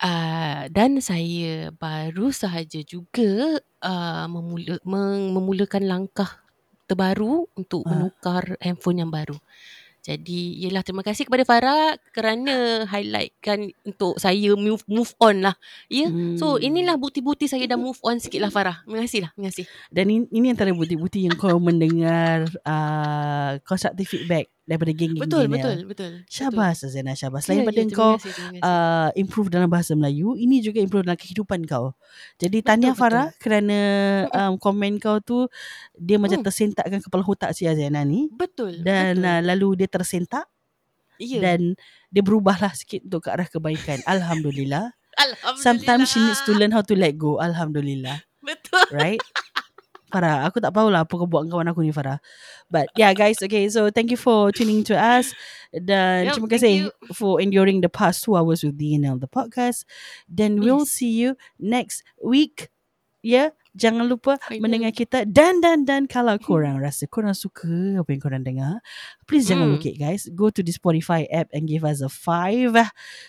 Uh, dan saya baru sahaja juga uh, memula, meng, memulakan langkah terbaru untuk Ah. menukar handphone yang baru. Jadi, yelah terima kasih kepada Farah kerana highlightkan untuk saya move move on lah. Ya. Yeah? So, Hmm. inilah bukti-bukti saya dah move on sikit lah Farah. Terima kasih lah. Terima kasih. Dan ini, ini antara bukti-bukti yang kau mendengar uh, constructive feedback daripada geng-geng Betul, Daniel. betul, betul. Syabas Azana Syabas. Selain Ya, pada ya, terima kau kasih, uh, improve dalam bahasa Melayu, ini juga improve dalam kehidupan kau. Jadi Betul, tahniah betul. Farah kerana um, komen kau tu dia macam Hmm. tersentakkan kepala otak si Azana ni Betul. dan betul. uh, lalu dia tersentak ya. dan dia berubahlah sikit untuk ke arah kebaikan. [LAUGHS] Alhamdulillah. Alhamdulillah. Sometimes she needs to learn how to let go. Alhamdulillah. Betul. Right? [LAUGHS] Farah, aku tak tahulah apa kau buat kawan aku ni Farah. But yeah guys, okay. So thank you for tuning to us. Dan Yup, terima kasih you. for enduring the past two hours with DNL the podcast. Then we'll Yes. see you next week. Yeah, jangan lupa I know. mendengar kita dan dan dan kalau korang rasa korang suka apa yang korang dengar, please jangan lukit guys. Go to the Spotify app and give us a five.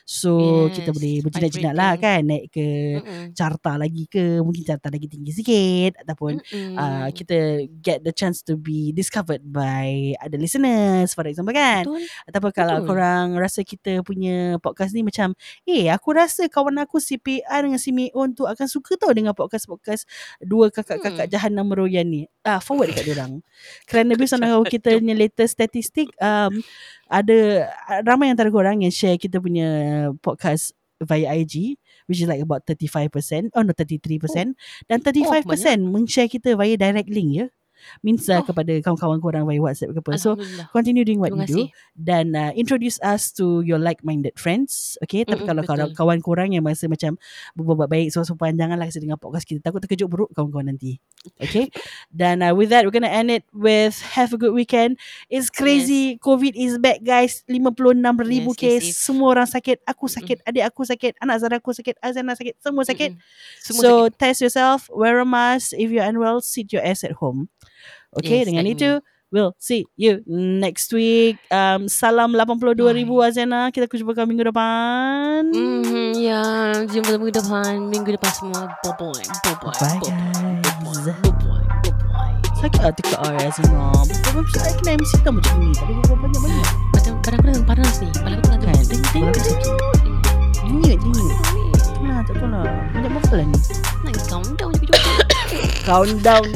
So kita Yes, boleh five berjinak-jinak lah kan naik ke Mm-mm. carta lagi ke mungkin carta lagi tinggi sikit ataupun Mm-mm. uh, kita get the chance to be discovered by other listeners for example kan Betul. ataupun kalau korang rasa kita punya podcast ni macam eh aku rasa kawan aku si PA dengan si Meon tu akan suka tau dengan podcast-podcast dua kakak-kakak Hmm. jahanam meroyan ni ah forward dekat diorang kerana based on [LAUGHS] kita punya latest statistik um, ada ramai antara korang yang share kita punya podcast via IG which is like about 35% oh no 33% dan 35% men-share kita via direct link ya uh, Oh. kepada kawan-kawan korang via WhatsApp ke apa. So continue doing what Terima you do kasih. dan uh, introduce us to your like-minded friends okay? Tapi Mm-mm, kalau betul. kawan korang yang rasa macam berbuat baik sopan janganlah kasi dengar podcast kita takut terkejut buruk kawan-kawan nanti okay? [LAUGHS] Dan uh, with that we're gonna end it with have a good weekend. It's crazy. Covid is back guys. 56 ribu Yes, kes yes, yes. semua orang sakit. Aku sakit. Adik aku sakit. Anak saudara aku sakit. Azana sakit. Semua sakit. Mm-mm. Semua so sakit. test yourself. Wear a mask. If you're unwell sit your ass at home okay Yes, dengan itu We'll see you next week. Um, salam 82 ribu Azana. Kita jumpa kau minggu depan. Mm, ya, jumpa minggu depan. Minggu depan semua. Bye-bye. Bye-bye. Bye, Bye-bye. guys. Bye-bye. Sakit lah tekak I Azina Betul saya kena MC tau macam ni Tapi kau banyak-banyak Badan, badan aku dah panas ni. Kepala aku Kan ting, Kepala aku ting, sakit ting. Dingit dingit Ni, Nah tak tahu lah Banyak berapa lah ni Nak countdown je video. [COUGHS] Countdown